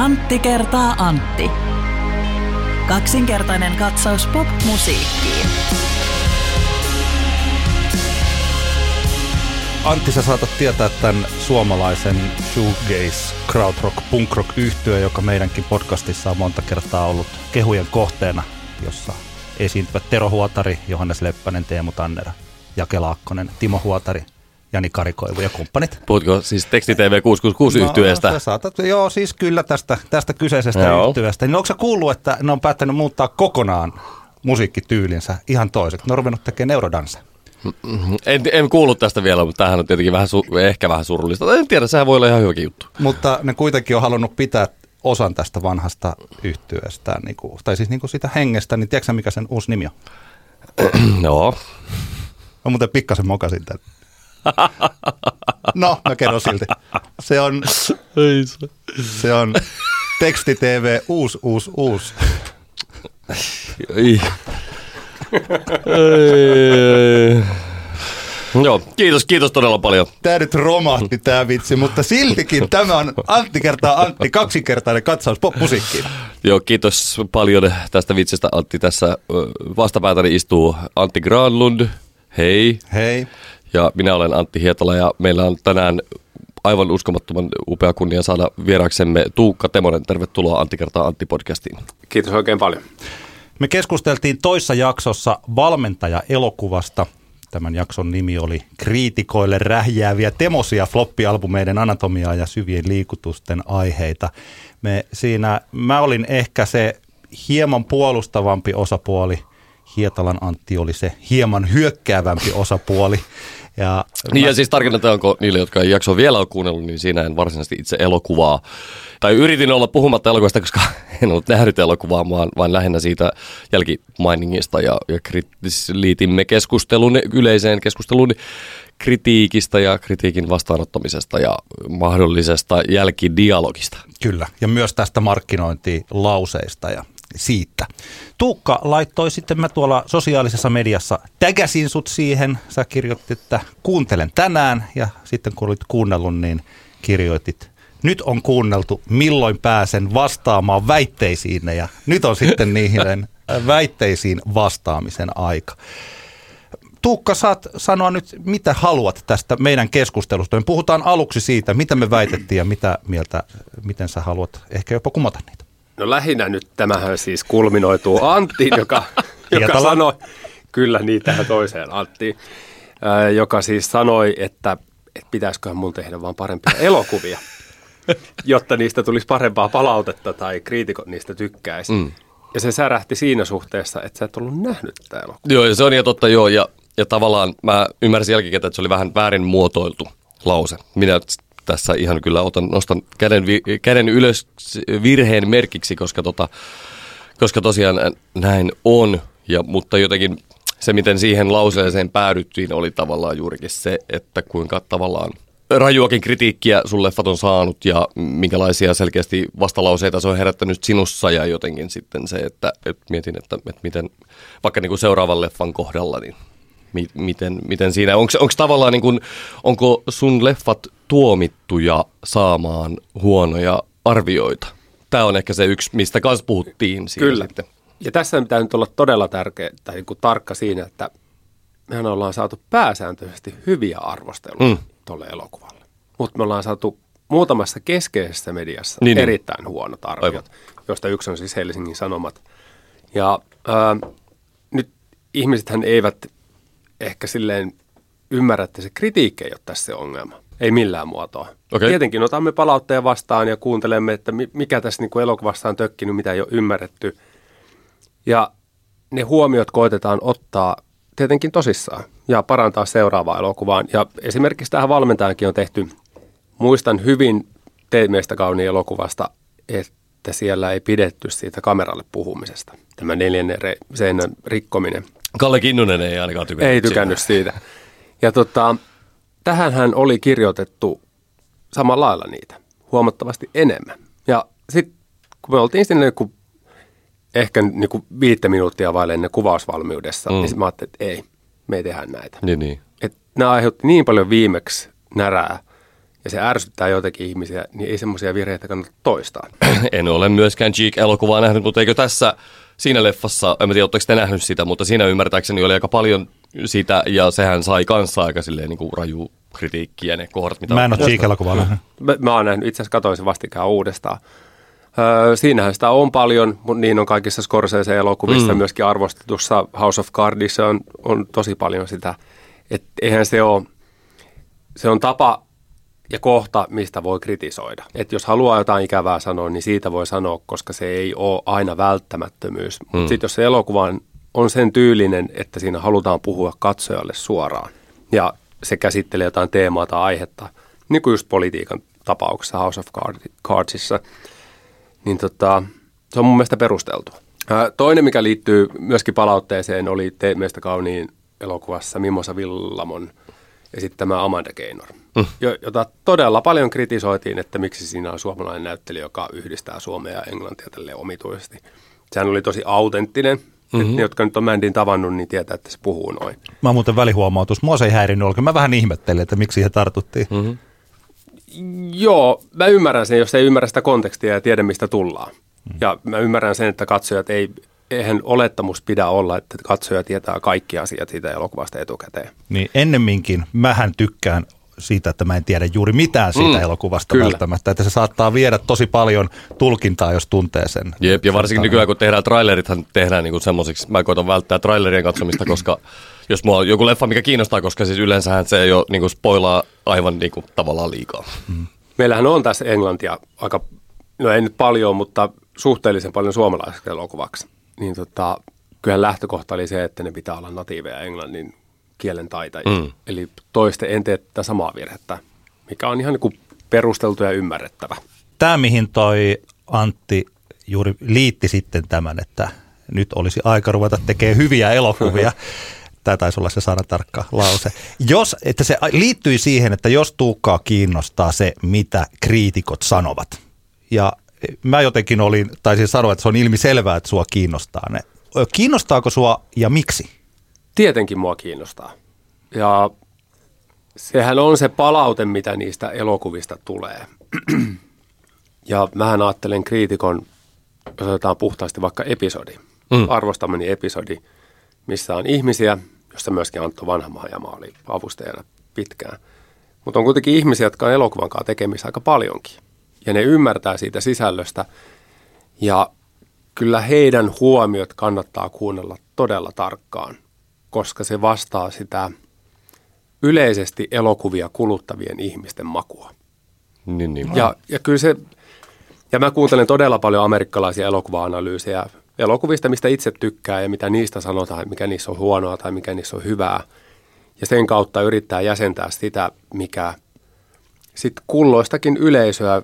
Antti kertaa Antti. Kaksinkertainen katsaus pop-musiikkiin. Antti, sä saatat tietää tämän suomalaisen shoegaze, krautrock, punkrock yhtyö, joka meidänkin podcastissa on monta kertaa ollut kehujen kohteena, jossa esiintyvät Tero Huotari, Johannes Leppänen, Teemu Tanner, Jake Laakkonen, Timo Huotari, Jani Karikoivu ja kumppanit. Puhutko siis teksti TV 666 No, yhtyeestä? sä saatat, joo, siis kyllä tästä, tästä kyseisestä Joo. yhtyeestä. Niin onko sä kuullut, että ne on päättänyt muuttaa kokonaan musiikkityylinsä ihan toiseksi? Ne on ruvennut tekemään eurodansa. En, en kuullut tästä vielä, mutta tämähän on tietenkin vähän, ehkä vähän surullista. En tiedä, sehän voi olla ihan hyväkin juttu. Mutta ne kuitenkin on halunnut pitää osan tästä vanhasta yhtyeestä, niin kuin, tai siis niin kuin sitä hengestä, niin tiedätkö mikä sen uusi nimi on? Joo. Mä muuten pikkasen mokasin tämän. No, mä kerron silti. Se on, se. on teksti TV uus, uus, uus. Ei. Ei. Joo, kiitos, kiitos todella paljon. Tämä nyt romahti tämä vitsi, mutta siltikin tämä on Antti kertaa Antti, kaksinkertainen katsaus popmusiikkiin. Joo, kiitos paljon tästä vitsistä Antti. Tässä vastapäätäni istuu Antti Granlund. Hei. Hei. Ja minä olen Antti Hietala ja meillä on tänään aivan uskomattoman upea kunnia saada vieraksemme Tuukka Temonen. Tervetuloa Antti kertaa Antti podcastiin. Kiitos oikein paljon. Me keskusteltiin toissa jaksossa valmentaja-elokuvasta. Tämän jakson nimi oli Kriitikoille rähjääviä temosia floppialbumeiden anatomiaa ja syvien liikutusten aiheita. Me siinä, mä olin ehkä se hieman puolustavampi osapuoli. Hietalan Antti oli se hieman hyökkäävämpi osapuoli. Ja Niin ja siis tarkennetaanko niille, jotka ei jaksoa vielä ole kuunnellut, niin siinä en varsinaisesti itse elokuvaa. Tai yritin olla puhumatta elokuvasta, koska en ollut nähnyt elokuvaa, vaan, vaan lähinnä siitä jälkimainingista ja, ja kriittis, liitimme keskustelun, yleiseen keskusteluun kritiikistä ja kritiikin vastaanottamisesta ja mahdollisesta jälkidialogista. Kyllä, ja myös tästä markkinointilauseista ja siitä. Tuukka laittoi sitten mä tuolla sosiaalisessa mediassa, tägäsin sut siihen, sä kirjoitit, että kuuntelen tänään, ja sitten kun olit kuunnellut, niin kirjoitit, nyt on kuunneltu, milloin pääsen vastaamaan väitteisiin, ja nyt on sitten niihin väitteisiin vastaamisen aika. Tuukka, saat sanoa nyt, mitä haluat tästä meidän keskustelusta. Me puhutaan aluksi siitä, mitä me väitettiin ja mitä mieltä, miten sä haluat ehkä jopa kumota niitä. No lähinnä nyt tämähän siis kulminoituu Anttiin, joka, joka sanoi, kyllä niin tähän toiseen Anttiin, ää, joka siis sanoi, että, että pitäisiköhän mun tehdä vaan parempia elokuvia, jotta niistä tulisi parempaa palautetta tai kriitikot niistä tykkäisi. Mm. Ja se särähti siinä suhteessa, että sä et ollut nähnyt tätä elokuvaa. Joo, ja se on ihan totta, joo. Ja, ja tavallaan mä ymmärsin jälkikäteen, että se oli vähän väärin muotoiltu lause. Minä tässä ihan kyllä otan, nostan käden, käden ylös virheen merkiksi, koska, tota, koska tosiaan näin on. Ja, mutta jotenkin se, miten siihen lauseeseen päädyttiin, oli tavallaan juurikin se, että kuinka tavallaan rajuakin kritiikkiä sun leffat on saanut ja minkälaisia selkeästi vastalauseita se on herättänyt sinussa ja jotenkin sitten se, että, että mietin, että, että miten vaikka niin kuin seuraavan leffan kohdalla, niin miten, miten siinä, onko tavallaan niin kuin, onko sun leffat tuomittuja saamaan huonoja arvioita? Tämä on ehkä se yksi, mistä kanssa puhuttiin Kyllä. sitten. Ja tässä pitää nyt olla todella tärkeä tai niin kuin tarkka siinä, että mehän ollaan saatu pääsääntöisesti hyviä arvosteluja Mm. tuolle elokuvalle. Mutta me ollaan saatu muutamassa keskeisessä mediassa Niin, niin, niin. erittäin huonot arviot, Aivan. joista yksi on siis Helsingin Sanomat. Ja ää, nyt ihmisethän eivät ehkä silleen ymmärrä, että se kritiikki ei ole tässä se ongelma. Ei millään muotoa. Okei. Tietenkin otamme palautteen vastaan ja kuuntelemme, että mi- mikä tässä niin kuin elokuvassa on tökkinyt, mitä ei ole ymmärretty. Ja ne huomiot koitetaan ottaa tietenkin tosissaan ja parantaa seuraavaa elokuvaan. Ja esimerkiksi tähän valmentajankin on tehty, muistan hyvin Teet meistä kauniin elokuvasta, että siellä ei pidetty siitä kameralle puhumisesta. Tämä neljännen re- seinän rikkominen. Kalle Kinnunen ei ainakaan tykännyt. Ei tykännyt siitä. Ja tota, tähänhän oli kirjoitettu samalla lailla niitä, huomattavasti enemmän. Ja sitten kun me oltiin sinne joku, ehkä niinku viittä minuuttia vaille ennen kuvausvalmiudessa, mm. niin mä ajattelin, että ei, me ei tehdä näitä. Niin, niin. Et nämä aiheutti niin paljon viimeksi närää ja se ärsyttää joitakin ihmisiä, niin ei semmoisia virheitä kannata toistaa. En ole myöskään Cheek-elokuvaa nähnyt, mutta eikö tässä siinä leffassa, en tiedä, oletteko te nähnyt sitä, mutta siinä ymmärtääkseni oli aika paljon sitä, ja sehän sai kanssa aika silleen niin kuin raju kritiikkiä ne kohdat, mitä Mä en ole nähnyt. Mä, mä oon nähnyt, itse asiassa katsoin sen vastikään uudestaan. Öö, siinähän sitä on paljon, mutta niin on kaikissa Scorsese-elokuvissa, mm. myöskin arvostetussa House of Cardissa on, on tosi paljon sitä. Et eihän se ole, se on tapa ja kohta, mistä voi kritisoida. Et jos haluaa jotain ikävää sanoa, niin siitä voi sanoa, koska se ei ole aina välttämättömyys. Mutta Mm. sitten jos se elokuva on- sen tyylinen, että siinä halutaan puhua katsojalle suoraan, ja se käsittelee jotain teemaa tai aihetta, niin kuin just politiikan tapauksessa House of Card- Cardsissa, niin tota, se on mun mielestä perusteltu. Toinen, mikä liittyy myöskin palautteeseen, oli Teet meistä kauniin elokuvassa Mimosa Villamon esittämä Amanda Gaynor, mm. jota todella paljon kritisoitiin, että miksi siinä on suomalainen näyttelijä, joka yhdistää suomea ja englantia tälle omituisesti. Sehän oli tosi autenttinen. Mm-hmm. Että ne, jotka nyt on Mandin tavannut, niin tietää, että se puhuu noin. Mä oon muuten välihuomautus. Mua se ei häirinyt ollenkaan. Mä vähän ihmettelin, että miksi siihen tartuttiin. Mm. Joo, mä ymmärrän sen, jos ei ymmärrä sitä kontekstia ja tiedä, mistä tullaan. Mm. Ja mä ymmärrän sen, että katsojat ei, eihän olettamus pidä olla, että katsoja tietää kaikki asiat siitä elokuvasta etukäteen. Niin ennemminkin mähän tykkään siitä, että mä en tiedä juuri mitään siitä Mm, elokuvasta kyllä. välttämättä. Että se saattaa viedä tosi paljon tulkintaa, jos tuntee sen. Jep, ja varsinkin nykyään kun tehdään trailerithan tehdään niinku semmoisiksi, mä koitan välttää trailerien katsomista, koska jos mulla on joku leffa, mikä kiinnostaa, koska siis yleensähän se jo niinku spoilaa aivan niinku tavallaan liikaa. Meillähän on tässä englantia aika, no ei nyt paljon, mutta suhteellisen paljon suomalaiseksi elokuvaksi. Niin tota, kyllähän lähtökohta oli se, että ne pitää olla natiiveja englannin kielen taitajia. Mm. Eli toiste en tee tätä samaa virhettä, mikä on ihan niin perusteltu ja ymmärrettävä. Tämä, mihin toi Antti juuri liitti sitten tämän, että nyt olisi aika ruveta tekemään hyviä elokuvia. Tämä taisi olla se sana tarkka lause. Jos, että se liittyi siihen, että jos Tuukkaa kiinnostaa se, mitä kriitikot sanovat. Ja mä jotenkin olin, taisin sanoa, että se on ilmi selvää, että sua kiinnostaa ne. Kiinnostaako sua ja miksi? Tietenkin mua kiinnostaa. Ja sehän on se palaute, mitä niistä elokuvista tulee. ja mähän ajattelen kriitikon, jos otetaan puhtaasti vaikka episodi, Mm. arvostamani episodi, missä on ihmisiä, jossa myöskin Antto Vanhamajama oli avustajana pitkään. Mutta on kuitenkin ihmisiä, jotka on elokuvan kanssa tekemissä aika paljonkin. Ja ne ymmärtää siitä sisällöstä. Ja kyllä heidän huomiot kannattaa kuunnella todella tarkkaan, koska se vastaa sitä yleisesti elokuvia kuluttavien ihmisten makua. Niin, niin. Ja, ja kyllä se, ja mä kuuntelen todella paljon amerikkalaisia elokuva-analyysejä elokuvista, mistä itse tykkää ja mitä niistä sanotaan, mikä niissä on huonoa tai mikä niissä on hyvää. Ja sen kautta yrittää jäsentää sitä, mikä sitten kulloistakin yleisöä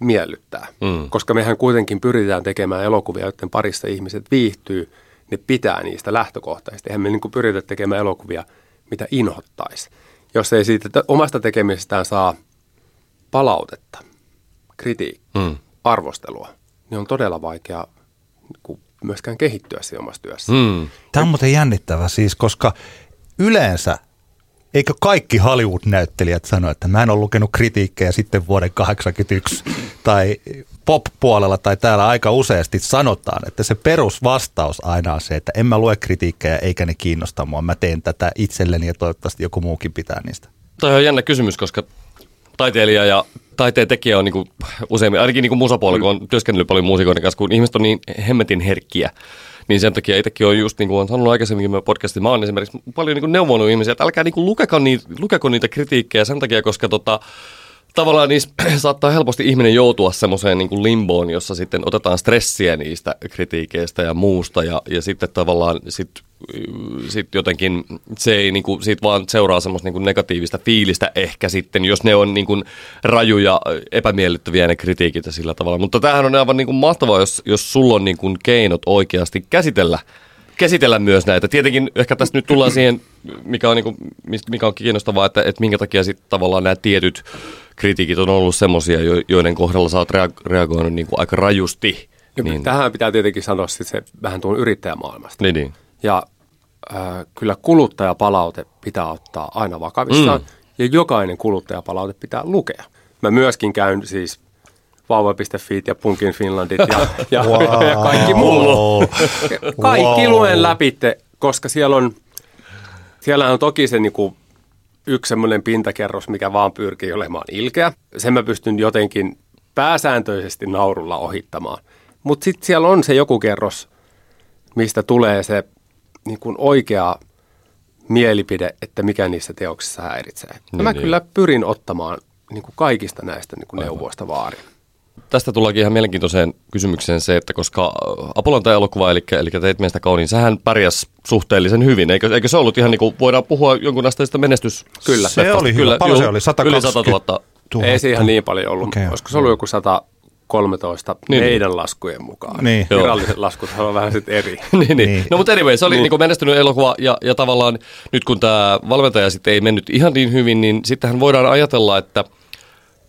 miellyttää. Mm. Koska mehän kuitenkin pyritään tekemään elokuvia, joiden parissa ihmiset viihtyy, ne pitää niistä lähtökohtaisesti. Eihän me niin pyritä tekemään elokuvia, mitä inhottaisi. Jos ei siitä omasta tekemisestään saa palautetta, kritiikkiä, Mm. arvostelua, niin on todella vaikea niin myöskään kehittyä siinä omassa työssä. Mm. Tämä on muuten jännittävä siis, koska yleensä, eikö kaikki Hollywood-näyttelijät sano, että mä en ole lukenut kritiikkejä sitten vuoden 1981 tai pop-puolella tai täällä aika useasti sanotaan, että se perusvastaus aina on se, että en mä lue kritiikkejä eikä ne kiinnosta mua. Mä teen tätä itselleni ja toivottavasti joku muukin pitää niistä. Toi on jännä kysymys, koska taiteilija ja taiteen tekijä on niinku useimmin, ainakin niinku musapuolella, kun on työskennellyt paljon muusikoiden kanssa, kun ihmiset on niin hemmetin herkkiä, niin sen takia itsekin on just niin kuin olen sanonut aikaisemminkin meidän podcastin, mä oon esimerkiksi paljon niin kuin neuvonut ihmisiä, että älkää niin kuin lukeko, niitä, lukeko niitä kritiikkejä sen takia, koska tota, tavallaan niissä saattaa helposti ihminen joutua semmoiseen niin kuin limboon, jossa sitten otetaan stressiä niistä kritiikeistä ja muusta ja, ja sitten tavallaan sit, sit jotenkin se ei niin kuin, siitä vaan seuraa semmoista niin kuin negatiivista fiilistä ehkä sitten, jos ne on niin kuin rajuja, epämiellyttäviä ne kritiikit ja sillä tavalla. Mutta tämähän on aivan niin kuin mahtavaa, jos, jos sulla on niin kuin keinot oikeasti käsitellä käsitellä myös näitä. Tietenkin ehkä tästä nyt tullaan siihen, mikä on, niin kuin, mikä on kiinnostavaa, että, että minkä takia sitten tavallaan nämä tietyt kritiikit on ollut semmoisia, joiden kohdalla sä oot rea- reagoinut niin kuin aika rajusti. Niin. Niin, Tähän pitää tietenkin sanoa sit se vähän tuon yrittäjämaailmasta. niin, niin. Ja äh, kyllä kuluttajapalaute pitää ottaa aina vakavissaan. Mm. Mm. Ja jokainen kuluttajapalaute pitää lukea. Mä myöskin käyn siis vauva.fi ja Punkin Finlandit ja, ja, Wow. ja kaikki muu. Kaikki Wow. luen läpitte, koska siellä on, siellä on toki se niinku yksi semmoinen pintakerros, mikä vaan pyrkii olemaan ilkeä. Sen mä pystyn jotenkin pääsääntöisesti naurulla ohittamaan. Mutta sitten siellä on se joku kerros, mistä tulee se niin kuin oikea mielipide, että mikä niissä teoksissa häiritsee. Niin, mä niin. kyllä pyrin ottamaan niin kuin kaikista näistä niin kuin neuvoista vaarin. Tästä tullaankin ihan mielenkiintoiseen kysymykseen se, että koska Apollon tämä elokuva, eli, eli Teit meistä kauniin, sähän pärjäs suhteellisen hyvin. Eikö, eikö se ollut ihan niin kuin, voidaan puhua jonkun asteista menestys? Kyllä. Se oli hyvä. Paljon se oli? 120 Yli 100 000. Tuhatta. Ei se ihan niin paljon ollut. Okay. Olisiko se ollut joku 113 Niin. niin. meidän laskujen mukaan? Niin. Viralliset laskut on vähän sitten eri. niin, niin. Niin. No mutta anyway, se oli niin. niin menestynyt elokuva ja, ja tavallaan nyt kun tämä valmentaja sitten ei mennyt ihan niin hyvin, niin sittenhän voidaan ajatella, että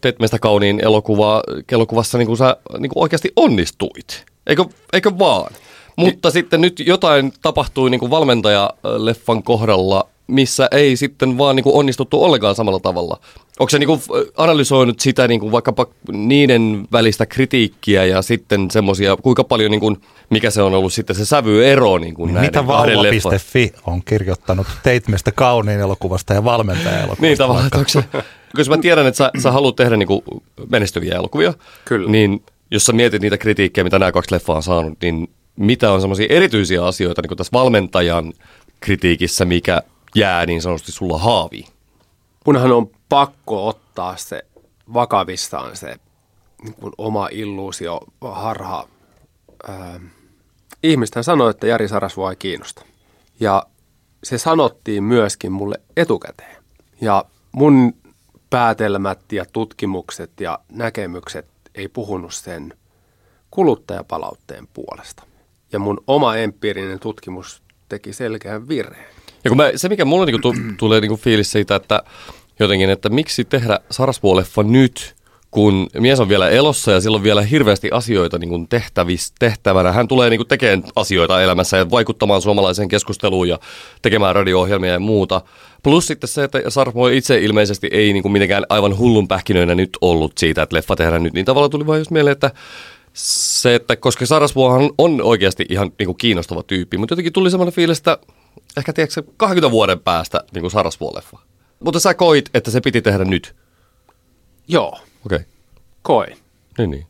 teet meistä kauniin elokuva, elokuvassa niin kuin sä niin kuin oikeasti onnistuit. Eikö, eikö vaan? Mutta sitten nyt jotain tapahtui niin kuin valmentaja-leffan kohdalla, missä ei sitten vaan niin kuin onnistuttu ollenkaan samalla tavalla. Onko se niin kuin analysoinut sitä niin kuin vaikkapa niiden välistä kritiikkiä ja sitten semmoisia, kuinka paljon, niin kuin, mikä se on ollut sitten se sävyero niin kuin näiden Mitä vauva.fi on kirjoittanut Teit meistä kauniin elokuvasta ja valmentaja elokuvasta. Niin tavallaan, onko se, koska mä tiedän, että sä, sä haluat tehdä niinku menestyviä elokuvia, Kyllä. niin jos sä mietit niitä kritiikkejä, mitä nämä kaksi leffaa on saanut, niin mitä on semmoisia erityisiä asioita niin tässä valmentajan kritiikissä, mikä jää niin sanotusti sulla haaviin? Munhan on pakko ottaa se vakavissaan se niin kuin oma illuusio, harha. Ähm, ihmisten sanoi, että Jari Sarasvuo ei kiinnosta. Ja se sanottiin myöskin mulle etukäteen. Ja mun päätelmät ja tutkimukset ja näkemykset ei puhunut sen kuluttajapalautteen puolesta. Ja mun oma empiirinen tutkimus teki selkeän virheen. Ja kun mä, se, mikä mulla niinku tu, tulee niinku fiilis siitä, että jotenkin, että miksi tehdä Sarasvuo-leffa nyt, kun mies on vielä elossa ja sillä on vielä hirveästi asioita niin tehtävis, tehtävänä. Hän tulee niin tekemään asioita elämässä ja vaikuttamaan suomalaiseen keskusteluun ja tekemään radio-ohjelmia ja muuta. Plus sitten se, että Sarasvuo itse ilmeisesti ei niin mitenkään aivan hullun pähkinöinä nyt ollut siitä, että leffa tehdään nyt. Niin tavallaan tuli vaan just mieleen, että se, että koska Sarasvuohan on oikeasti ihan niin kuin kiinnostava tyyppi, mutta jotenkin tuli semmoinen fiilis, että ehkä tiedätkö, 20 vuoden päästä niin kuin Sarasvuo-leffa. Mutta sä koit, että se piti tehdä nyt. Joo, Okei, okay. koin. niin niin.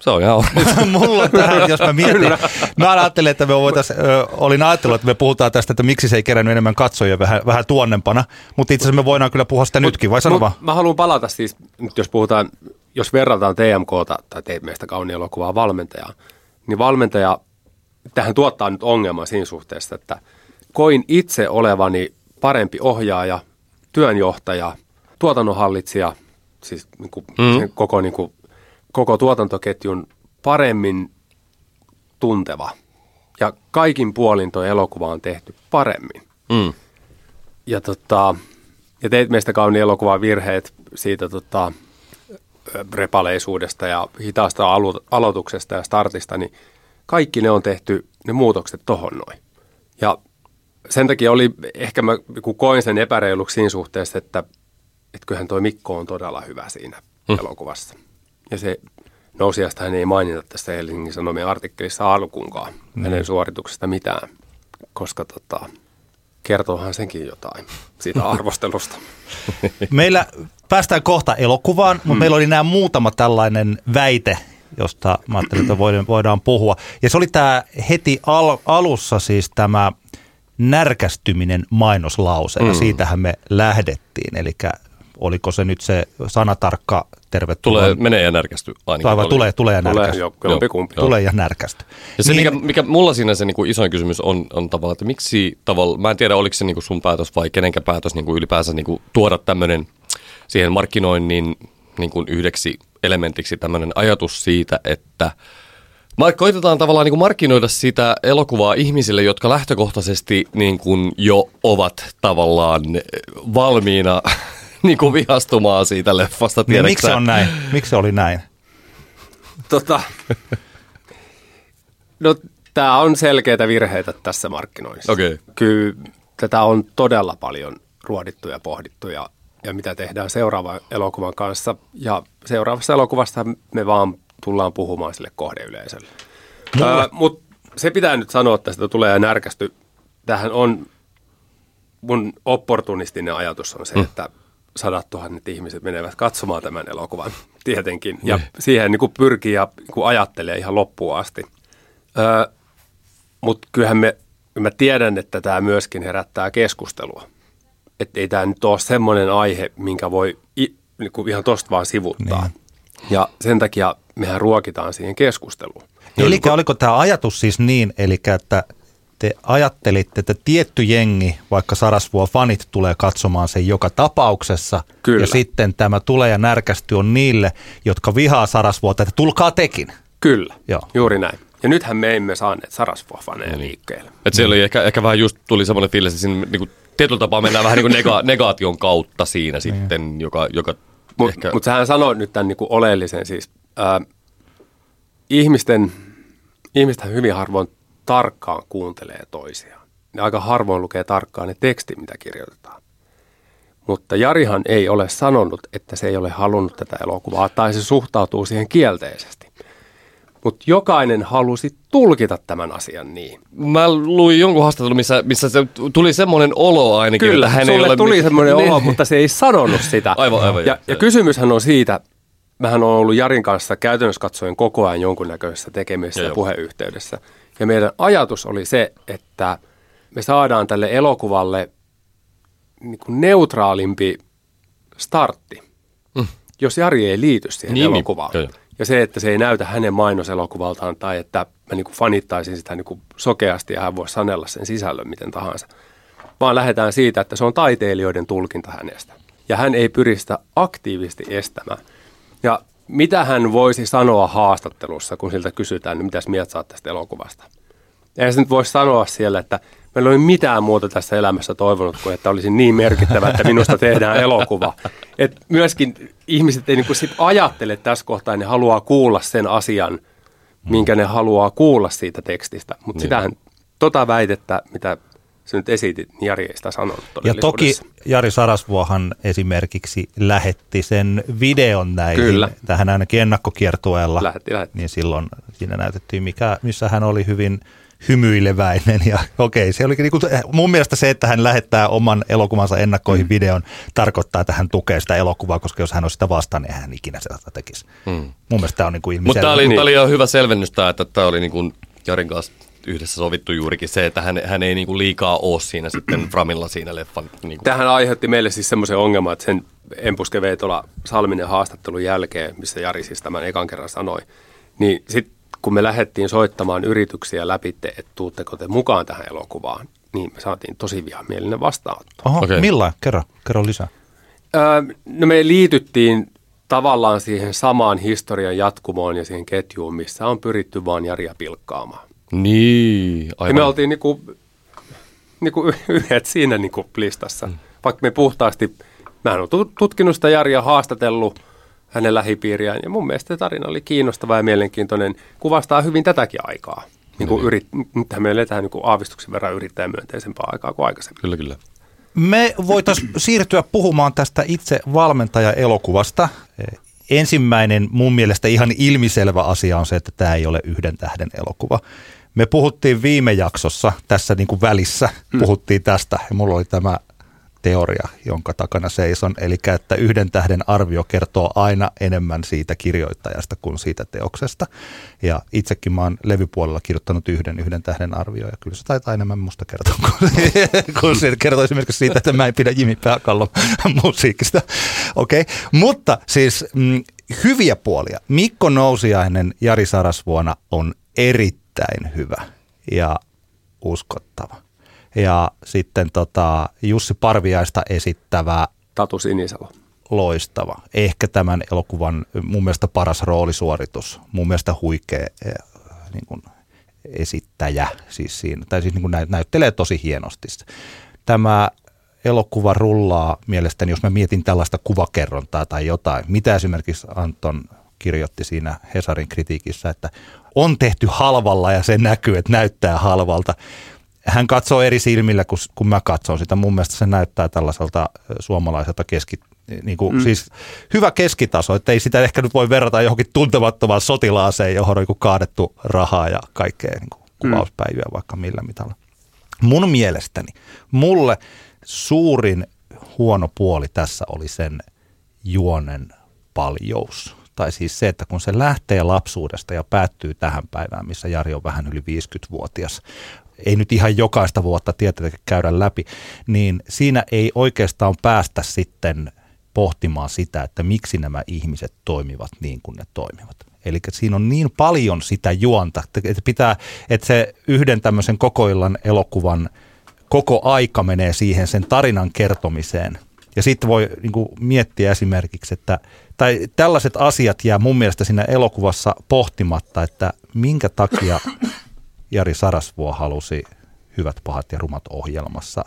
Se on ihan Mulla on tähän, jos mä mietin. Mä ajattelin, että me voitais, ö, olin ajatellut, että me puhutaan tästä, että miksi se ei kerännyt enemmän katsojia vähän, vähän tuonnempana. Mutta itse asiassa me voidaan kyllä puhua sitä nytkin, vai sano Mut vaan? Mä haluan palata siis, nyt jos puhutaan, jos verrataan TMKta tai teit meistä kauniin elokuvaa valmentajaa, niin valmentaja, tähän tuottaa nyt ongelman siinä suhteessa, että koin itse olevani parempi ohjaaja, työnjohtaja, tuotannonhallitsija, siis niin kuin Mm. sen koko, niin kuin, koko tuotantoketjun paremmin tunteva. Ja kaikin puolin tuo elokuva on tehty paremmin mm. ja, tota, ja teit meistä kauniin elokuvan virheet siitä tota, repaleisuudesta ja hitaasta alu- aloituksesta ja startista, niin kaikki ne on tehty, ne muutokset tohon noin. Ja sen takia oli, ehkä mä koin sen epäreiluksi siinä suhteessa, että, että kyllähän toi Mikko on todella hyvä siinä hmm. elokuvassa. Ja se nousijasta hän ei mainita tässä Helsingin Sanomien artikkelissa alkuunkaan hmm. hänen suorituksesta mitään, koska tota, kertoohan senkin jotain siitä arvostelusta. Meillä päästään kohta elokuvaan, mutta meillä oli nämä muutama tällainen väite, josta mä ajattelin, että voidaan, voidaan puhua. Ja se oli tämä heti al- alussa siis tämä närkästyminen mainoslause, ja siitähän me lähdettiin. Eli oliko se nyt se sanatarkka tervetuloa? Tulee, menee ja närkästyy ainakin. Tai vai paljon. tulee, tulee ja Tulee närkästy. jo, jompikumpi. Tulee ja närkästy. Ja se, Niin- mikä, mikä mulla siinä se niinku isoin kysymys on, on tavallaan, että miksi tavalla, mä en tiedä oliko se niinku sun päätös vai kenenkä päätös niinku ylipäänsä niinku tuoda tämmöinen siihen markkinoinnin niinku yhdeksi elementiksi tämmöinen ajatus siitä, että koitetaan tavallaan niin kuin markkinoida sitä elokuvaa ihmisille, jotka lähtökohtaisesti niin kuin jo ovat tavallaan valmiina niin kuin vihastumaan siitä leffasta. Niin miksi se on näin? Miksi se oli näin? Tota, no tämä on selkeitä virheitä tässä markkinoinnissa. Okei. Kyllä tätä on todella paljon ruodittu ja pohdittu ja ja mitä tehdään seuraavan elokuvan kanssa. Ja seuraavassa elokuvassa me vaan tullaan puhumaan sille kohdeyleisölle. Öö, Mutta se pitää nyt sanoa, että sitä tulee närkästy. Tähän on, mun opportunistinen ajatus on se, mm. että sadat tuhannet ihmiset menevät katsomaan tämän elokuvan tietenkin. Ja mm. siihen niin kuin pyrkii ja niin ajattelee ihan loppuun asti. Öö, Mutta kyllähän me, mä tiedän, että tämä myöskin herättää keskustelua. Että ei tämä nyt ole semmoinen aihe, minkä voi i, niin kuin ihan tosta vaan sivuttaa. Niin. Ja sen takia mehän ruokitaan siihen keskusteluun. Eli oliko tämä ajatus siis niin, eli että te ajattelitte, että tietty jengi, vaikka Sarasvuo fanit tulee katsomaan sen joka tapauksessa, Kyllä. ja sitten tämä tulee ja närkästy on niille, jotka vihaa Sarasvuota, että tulkaa tekin. Kyllä, Joo. juuri näin. Ja nythän me emme saaneet Sarasvuo-faneja liikkeelle. Et siellä oli ehkä, ehkä vähän just tuli semmoinen fiilis, että siinä niin kuin, tietyllä tapaa mennään vähän niin kuin nega, negaation kautta siinä sitten, joka, joka Mutta ehkä... mut sähän sanoi nyt tämän niinku oleellisen siis. Ää, ihmisten, ihmistähän hyvin harvoin tarkkaan kuuntelee toisiaan. Ne aika harvoin lukee tarkkaan ne tekstit, mitä kirjoitetaan. Mutta Jarihan ei ole sanonut, että se ei ole halunnut tätä elokuvaa tai se suhtautuu siihen kielteisesti. Mutta jokainen halusi tulkita tämän asian niin. Mä luin jonkun haastattelun, missä, missä se tuli semmoinen olo ainakin, Kyllä, että hän sulle ei ole... tuli semmoinen Niin. olo, mutta se ei sanonut sitä. Aivan, aivan, Ja, ja kysymyshän on siitä, mähän on ollut Jarin kanssa käytännössä katsoen koko ajan jonkunnäköisessä tekemisessä ja puheyhteydessä. Ja meidän ajatus oli se, että me saadaan tälle elokuvalle niin kuin neutraalimpi startti, Mm. jos Jari ei liity siihen Niin, niin. elokuvaan. Joo. Ja se, että se ei näytä hänen mainoselokuvaltaan tai että mä niin kuin fanittaisin sitä niin kuin sokeasti ja hän voisi sanella sen sisällön miten tahansa. Vaan lähdetään siitä, että se on taiteilijoiden tulkinta hänestä. Ja hän ei pyri sitä aktiivisesti estämään. Ja mitä hän voisi sanoa haastattelussa, kun siltä kysytään, niin mitäs mieltä saat tästä elokuvasta? Eihän se nyt voisi sanoa siellä, että meillä ei ole mitään muuta tässä elämässä toivonut kuin, että olisi niin merkittävä, että minusta tehdään elokuva. Et myöskin ihmiset ei niinku sit ajattele tässä kohtaa, ne haluaa kuulla sen asian, minkä ne haluaa kuulla siitä tekstistä. Mutta Niin. sitähän, tota väitettä, mitä sä nyt esitit, niin Jari ei sitä sanonut Ja toki. Jari Sarasvuohan esimerkiksi lähetti sen videon näihin, Kyllä. tähän ainakin ennakkokiertueella. Lähetti, lähetti. Niin silloin siinä näytettiin, mikä, missä hän oli hyvin hymyileväinen. Ja okei, se olikin niinku, mun mielestä se, että hän lähettää oman elokuvansa ennakkoihin mm. videon, tarkoittaa, että hän tukee sitä elokuvaa, koska jos hän olisi sitä vastaan, niin hän ikinä sitä tekisi. Mm. Mun mielestä tämä on niinku Mutta tämä oli, Niin. niin. oli jo hyvä selvennys tää, että tämä oli niin kuin Jarin kanssa yhdessä sovittu juurikin se, että hän, hän ei niin kuin liikaa ole siinä sitten Framilla siinä leffan. Niin kuin. Tähän aiheutti meille siis semmoisen ongelman, että sen Empuske Veitola Salminen haastattelun jälkeen, missä Jari siis tämän ekan kerran sanoi, niin sitten kun me lähdettiin soittamaan yrityksiä läpi, että tuutteko te mukaan tähän elokuvaan, niin me saatiin tosi vihamielinen vastaanotto. Oho, okay. Millain? Kerro, kerro lisää. Öö, no me liityttiin tavallaan siihen samaan historian jatkumoon ja siihen ketjuun, missä on pyritty vaan Jaria pilkkaamaan. Niin, Ja aivan. me oltiin niinku, niinku yhdet siinä niinku listassa. Mm. Vaikka me puhtaasti, mä olen tutkinut sitä Jaria, haastatellut hänen lähipiiriään. Ja mun mielestä tarina oli kiinnostava ja mielenkiintoinen. Kuvastaa hyvin tätäkin aikaa. Niin kuin yrit, nythän me eletään niin kuin aavistuksen verran yrittäjämyönteisempää aikaa kuin aikaisemmin. Kyllä, kyllä. Me voitaisiin siirtyä puhumaan tästä itse valmentaja-elokuvasta. Ensimmäinen mun mielestä ihan ilmiselvä asia on se, että tämä ei ole yhden tähden elokuva. Me puhuttiin viime jaksossa, tässä niin kuin välissä, puhuttiin tästä ja mulla oli tämä teoria, jonka takana seison. Eli että yhden tähden arvio kertoo aina enemmän siitä kirjoittajasta kuin siitä teoksesta. Ja itsekin mä oon levypuolella kirjoittanut yhden yhden tähden arvio ja kyllä se taitaa enemmän musta kertoa kuin, kuin se kertoo esimerkiksi siitä, että mä en pidä Jimi Pääkallon musiikista. Okei, okay. mutta siis mm, hyviä puolia. Mikko Nousiainen Jari Sarasvuona on erittäin hyvä ja uskottava. Ja sitten tota, Jussi Parviaista esittävä Tatu Sinisalo. loistava. Ehkä tämän elokuvan mun mielestä paras roolisuoritus. Mun mielestä huikea eh, niin kuin esittäjä siis siinä, tai siis niin kuin näyttelee tosi hienosti. Tämä elokuva rullaa mielestäni, jos mä mietin tällaista kuvakerrontaa tai jotain, mitä esimerkiksi Anton kirjoitti siinä Hesarin kritiikissä, että on tehty halvalla ja se näkyy, että näyttää halvalta. Hän katsoo eri silmillä, kun, kun mä katson sitä. Mun mielestä se näyttää tällaiselta suomalaiselta keski, niin kuin, mm. siis hyvä keskitaso, että ei sitä ehkä nyt voi verrata johonkin tuntemattomaan sotilaaseen, johon on kaadettu rahaa ja kaikkea niin kuin kuvauspäiviä mm. vaikka millä mitalla. Mun mielestäni, mulle suurin huono puoli tässä oli sen juonen paljous. Tai siis se, että kun se lähtee lapsuudesta ja päättyy tähän päivään, missä Jari on vähän yli 50-vuotias, ei nyt ihan jokaista vuotta tietenkin käydä läpi, niin siinä ei oikeastaan päästä sitten pohtimaan sitä, että miksi nämä ihmiset toimivat niin kuin ne toimivat. Eli siinä on niin paljon sitä juonta, että, pitää, että se yhden tämmöisen kokoillan elokuvan koko aika menee siihen sen tarinan kertomiseen. Ja sitten voi niin kuin, miettiä esimerkiksi, että tai tällaiset asiat jää mun mielestä siinä elokuvassa pohtimatta, että minkä takia Jari Sarasvuo halusi Hyvät, pahat ja rumat ohjelmassa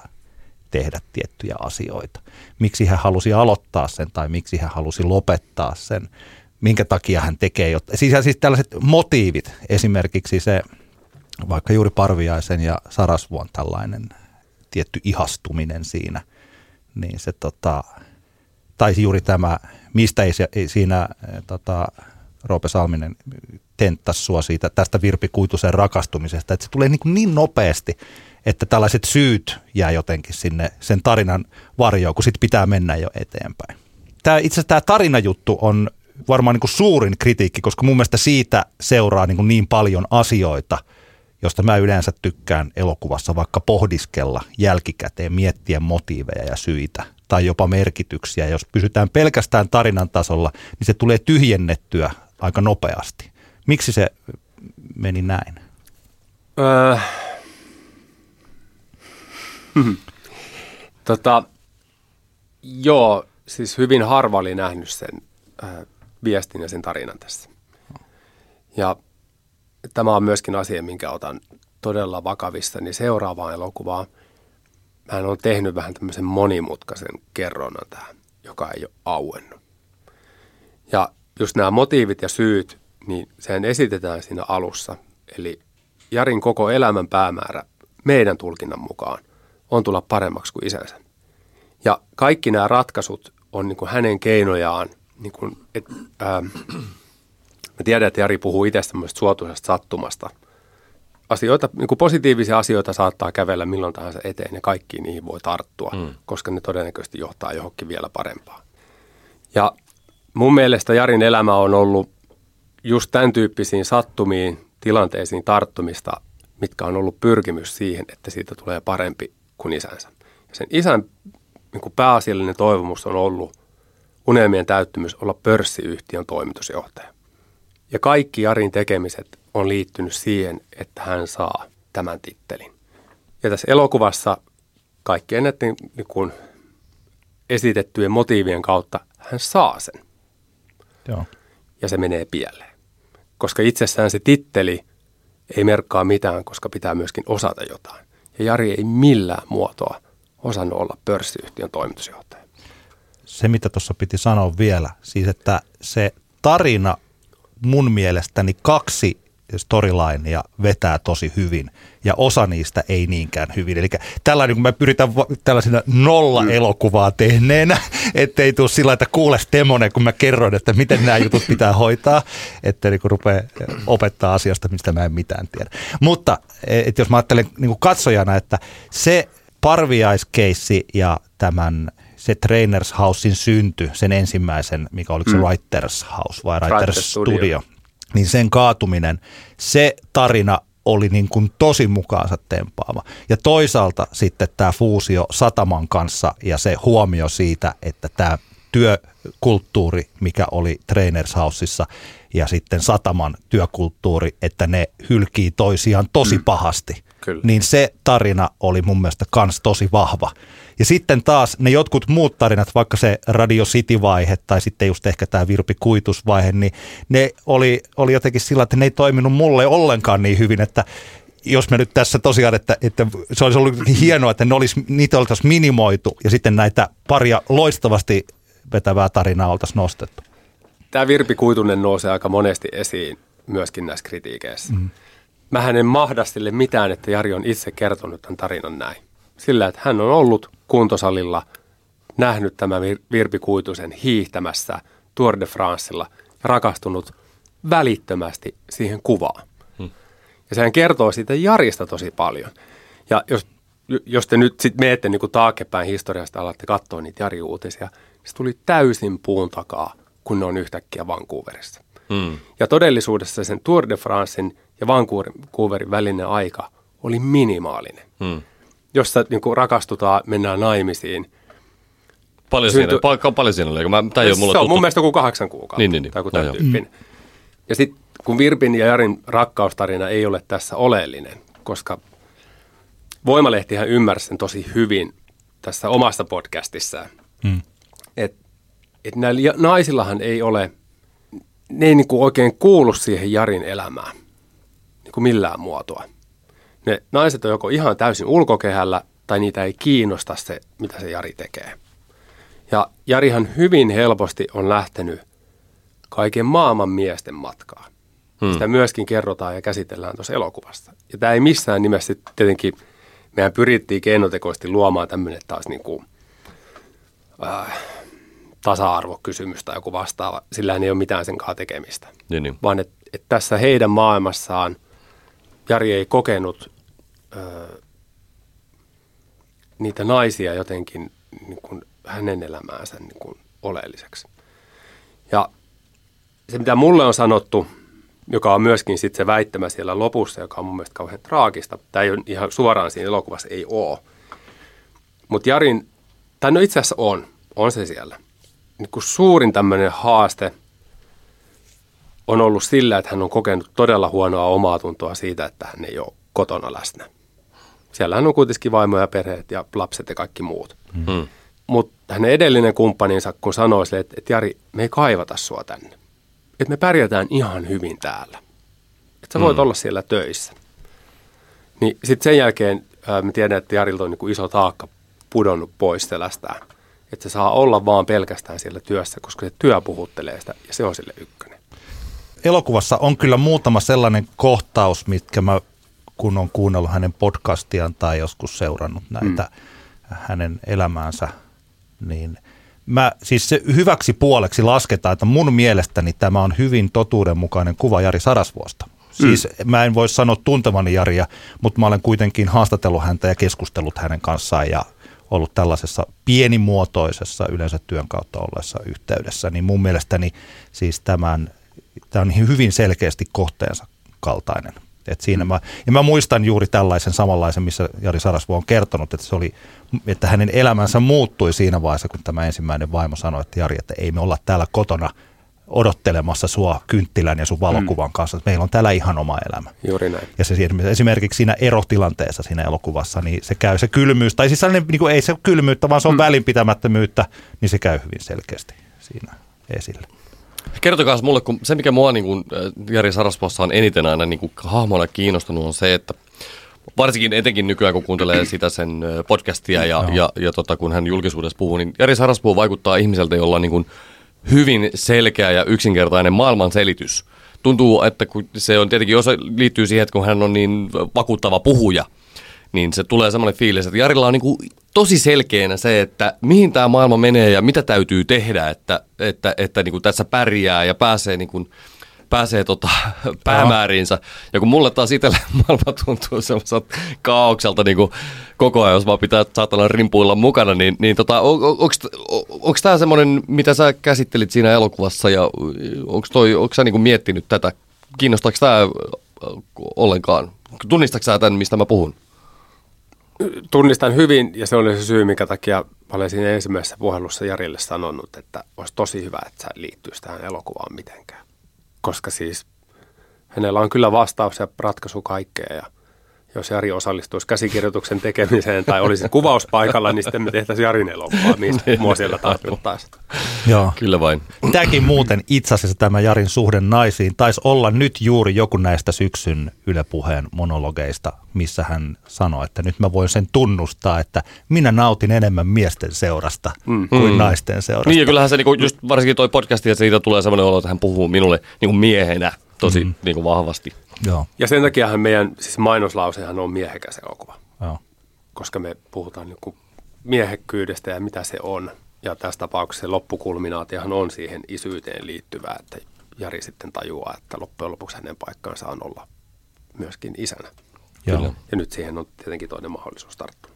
tehdä tiettyjä asioita. Miksi hän halusi aloittaa sen tai miksi hän halusi lopettaa sen. Minkä takia hän tekee jotain. Siis, siis tällaiset motiivit, esimerkiksi se vaikka juuri Parviaisen ja Sarasvuon tällainen tietty ihastuminen siinä, niin se tota, tai juuri tämä, mistä ei, se, ei siinä tota, Roope Salminen tenttas sua siitä, tästä Virpi Kuitusen rakastumisesta, että se tulee niin, niin nopeasti, että tällaiset syyt jää jotenkin sinne sen tarinan varjoon, kun sitten pitää mennä jo eteenpäin. Tämä, itse asiassa tämä tarinajuttu on varmaan niin kuin suurin kritiikki, koska mun mielestä siitä seuraa niin, kuin niin paljon asioita, josta mä yleensä tykkään elokuvassa vaikka pohdiskella jälkikäteen, miettiä motiiveja ja syitä tai jopa merkityksiä. Jos pysytään pelkästään tarinan tasolla, niin se tulee tyhjennettyä aika nopeasti. Miksi se meni näin? Öö, tota, joo, siis hyvin harva oli nähnyt sen äh, viestin ja sen tarinan tässä. Ja tämä on myöskin asia, minkä otan todella vakavissa, niin seuraavaan elokuvaan hän on tehnyt vähän tämmöisen monimutkaisen kerronnan tähän, joka ei ole auennut. Ja just nämä motiivit ja syyt, niin sehän esitetään siinä alussa. Eli Jarin koko elämän päämäärä meidän tulkinnan mukaan on tulla paremmaksi kuin isänsä. Ja kaikki nämä ratkaisut on niin kuin hänen keinojaan, niin kuin, et, ää, mä tiedän, että Jari puhuu itse tämmöisestä suotuisesta sattumasta. Asioita, niin kuin positiivisia asioita saattaa kävellä milloin tahansa eteen ja kaikkiin niihin voi tarttua, mm. koska ne todennäköisesti johtaa johonkin vielä parempaan. Ja mun mielestä Jarin elämä on ollut just tämän tyyppisiin sattumiin, tilanteisiin tarttumista, mitkä on ollut pyrkimys siihen, että siitä tulee parempi kuin isänsä. Ja sen isän niin kuin pääasiallinen toivomus on ollut unelmien täyttymys olla pörssiyhtiön toimitusjohtaja. Ja kaikki Jarin tekemiset on liittynyt siihen, että hän saa tämän tittelin. Ja tässä elokuvassa kaikkien näiden niin kuin, esitettyjen motiivien kautta hän saa sen. Joo. Ja se menee pieleen. Koska itsessään se titteli ei merkkaa mitään, koska pitää myöskin osata jotain. Ja Jari ei millään muotoa osannut olla pörssiyhtiön toimitusjohtaja. Se, mitä tuossa piti sanoa vielä, siis että se tarina mun mielestäni kaksi storylinea vetää tosi hyvin ja osa niistä ei niinkään hyvin. Eli tällainen, kun mä pyritän tällaisena nolla elokuvaa tehneenä, ettei tule sillä että kuule Temonen, kun mä kerron, että miten nämä jutut pitää hoitaa, että niin rupea opettaa asiasta, mistä mä en mitään tiedä. Mutta että jos mä ajattelen niin katsojana, että se parviaiskeissi ja tämän se Trainers Housein synty, sen ensimmäisen, mikä oli se mm. Writers House vai Writers, Writers Studio, Studio niin sen kaatuminen, se tarina oli niin kuin tosi mukaansa tempaava. Ja toisaalta sitten tämä fuusio Sataman kanssa ja se huomio siitä, että tämä työkulttuuri, mikä oli Trainers Houseissa ja sitten Sataman työkulttuuri, että ne hylkii toisiaan tosi mm. pahasti. Kyllä. Niin se tarina oli mun mielestä kans tosi vahva. Ja sitten taas ne jotkut muut tarinat, vaikka se Radio City-vaihe tai sitten just ehkä tämä Virpi Kuitus-vaihe, niin ne oli, oli jotenkin sillä, että ne ei toiminut mulle ollenkaan niin hyvin, että jos me nyt tässä tosiaan, että, että se olisi ollut hienoa, että ne olisi, niitä oltaisiin minimoitu ja sitten näitä paria loistavasti vetävää tarinaa oltaisiin nostettu. Tämä Virpi Kuitunen nousee aika monesti esiin myöskin näissä kritiikeissä. Mm. mä en mahda sille mitään, että Jari on itse kertonut tämän tarinan näin. Sillä, että hän on ollut kuntosalilla, nähnyt tämän Virpi Kuitusen hiihtämässä Tour de Francella ja rakastunut välittömästi siihen kuvaan. Hmm. Ja sehän kertoo siitä Jarista tosi paljon. Ja jos, jos te nyt sitten menette niin taaksepäin historiasta alatte katsoa niitä Jari-uutisia, niin se tuli täysin puun takaa, kun ne on yhtäkkiä Vancouverissa. Hmm. Ja todellisuudessa sen Tour de Francein ja Vancouverin välinen aika oli minimaalinen. Hmm. Jossa niin kuin rakastutaan, mennään naimisiin. Paljon, Synty... siinä, pal- paljon siinä oli? Mä, tämä ei ole mulla se on mun mielestä kuin kahdeksan kuukautta. Niin, niin, niin. Tai tämän tyyppinen. Mm. Ja sitten kun Virpin ja Jarin rakkaustarina ei ole tässä oleellinen, koska Voimalehtihän ymmärsi sen tosi hyvin tässä omassa podcastissaan, hmm. että et näillä naisillahan ei ole, ne ei niinku oikein kuulu siihen Jarin elämään niinku millään muotoa. Ne naiset on joko ihan täysin ulkokehällä tai niitä ei kiinnosta se, mitä se Jari tekee. Ja Jarihan hyvin helposti on lähtenyt kaiken maailman miesten matkaa. Hmm. Sitä myöskin kerrotaan ja käsitellään tuossa elokuvassa. Ja tämä ei missään nimessä tietenkin, mehän pyrittiin keinotekoisesti luomaan tämmöinen taas niin kuin, äh, tasa-arvokysymys tai joku vastaava. Sillä ei ole mitään sen kanssa tekemistä. Niin, niin. Vaan että et tässä heidän maailmassaan Jari ei kokenut niitä naisia jotenkin niin kuin hänen elämäänsä niin kuin oleelliseksi. Ja se, mitä mulle on sanottu, joka on myöskin sitten se väittämä siellä lopussa, joka on mun mielestä kauhean traagista. Tämä ei ole ihan suoraan siinä elokuvassa, ei ole. Mutta Jarin, tai no itse asiassa on, on se siellä. Niin kuin suurin tämmöinen haaste on ollut sillä, että hän on kokenut todella huonoa omaa tuntoa siitä, että hän ei ole kotona läsnä. Siellähän on kuitenkin vaimo ja perheet ja lapset ja kaikki muut. Hmm. Mutta hänen edellinen kumppaninsa, kun sanoi sille, että, että Jari, me ei kaivata sua tänne että me pärjätään ihan hyvin täällä. Että sä voit mm. olla siellä töissä. Niin sitten sen jälkeen ää, mä tiedän, että Jarilta on niin kuin iso taakka pudonnut pois selästään. Että se saa olla vaan pelkästään siellä työssä, koska se työ puhuttelee sitä ja se on sille ykkönen. Elokuvassa on kyllä muutama sellainen kohtaus, mitkä mä kun on kuunnellut hänen podcastiaan tai joskus seurannut näitä mm. hänen elämäänsä, niin – mä siis se hyväksi puoleksi lasketaan, että mun mielestäni tämä on hyvin totuudenmukainen kuva Jari Sarasvuosta. Siis mm. mä en voi sanoa tuntevani Jaria, mutta mä olen kuitenkin haastatellut häntä ja keskustellut hänen kanssaan ja ollut tällaisessa pienimuotoisessa yleensä työn kautta olleessa yhteydessä, niin mun mielestäni siis tämän, tämä on hyvin selkeästi kohteensa kaltainen et siinä mä, ja mä muistan juuri tällaisen samanlaisen, missä Jari Sarasvo on kertonut, että, se oli, että hänen elämänsä muuttui siinä vaiheessa, kun tämä ensimmäinen vaimo sanoi, että Jari, että ei me olla täällä kotona odottelemassa sua kynttilän ja sun valokuvan mm. kanssa. Meillä on täällä ihan oma elämä. Juuri näin. Ja se esimerkiksi siinä erotilanteessa siinä elokuvassa, niin se käy se kylmyys, tai siis sellainen, niin kuin ei se kylmyyttä, vaan se on mm. välinpitämättömyyttä, niin se käy hyvin selkeästi siinä esille. Kertokaa mulle, kun se mikä mua niin kuin äh, Jari Sarasvossa on eniten aina niin kuin hahmona kiinnostunut on se, että varsinkin etenkin nykyään, kun kuuntelee sitä sen äh, podcastia ja, ja, ja tota, kun hän julkisuudessa puhuu, niin Jari Sarasvuo vaikuttaa ihmiseltä, jolla on niin kuin hyvin selkeä ja yksinkertainen maailmanselitys. Tuntuu, että kun se on tietenkin osa liittyy siihen, että kun hän on niin vakuuttava puhuja – niin se tulee semmoinen fiilis, että Jarilla on niin kuin tosi selkeänä se, että mihin tämä maailma menee ja mitä täytyy tehdä, että, että, että niin kuin tässä pärjää ja pääsee niin kuin, pääsee tota, päämääriinsä. Ja kun mulle taas itselle maailma tuntuu semmoiselta kaaukselta niin koko ajan, jos vaan pitää saatana rimpuilla mukana, niin, niin tota, on, onko tämä semmoinen, mitä sä käsittelit siinä elokuvassa ja onko sä niin miettinyt tätä? Kiinnostaako tämä ollenkaan? Tunnistatko sä tämän, mistä mä puhun? Tunnistan hyvin, ja se oli se syy, minkä takia olen siinä ensimmäisessä puhelussa Jarille sanonut, että olisi tosi hyvä, että sä liittyisi tähän elokuvaan mitenkään. Koska siis hänellä on kyllä vastaus ja ratkaisu kaikkea, ja jos Jari osallistuisi käsikirjoituksen tekemiseen tai olisi kuvauspaikalla, niin sitten me tehtäisiin Jarin elokuvaa, mistä mua siellä tarvittaisiin. Joo. Kyllä vain. Tämäkin muuten itse asiassa tämä Jarin suhde naisiin taisi olla nyt juuri joku näistä syksyn Yle Puheen monologeista, missä hän sanoi, että nyt mä voin sen tunnustaa, että minä nautin enemmän miesten seurasta mm. kuin mm. naisten seurasta. Niin ja kyllähän se niinku, just varsinkin toi podcast, että siitä tulee sellainen olo, että hän puhuu minulle niinku miehenä tosi mm. niin kuin vahvasti. Joo, Ja sen takiahan meidän siis mainoslausehan on miehekäs elokuva, joo. koska me puhutaan niin miehekkyydestä ja mitä se on. Ja tässä tapauksessa se loppukulminaatiohan on siihen isyyteen liittyvää, että Jari sitten tajuaa, että loppujen lopuksi hänen paikkansa on olla myöskin isänä. joo. Kyllä. Ja nyt siihen on tietenkin toinen mahdollisuus tarttua.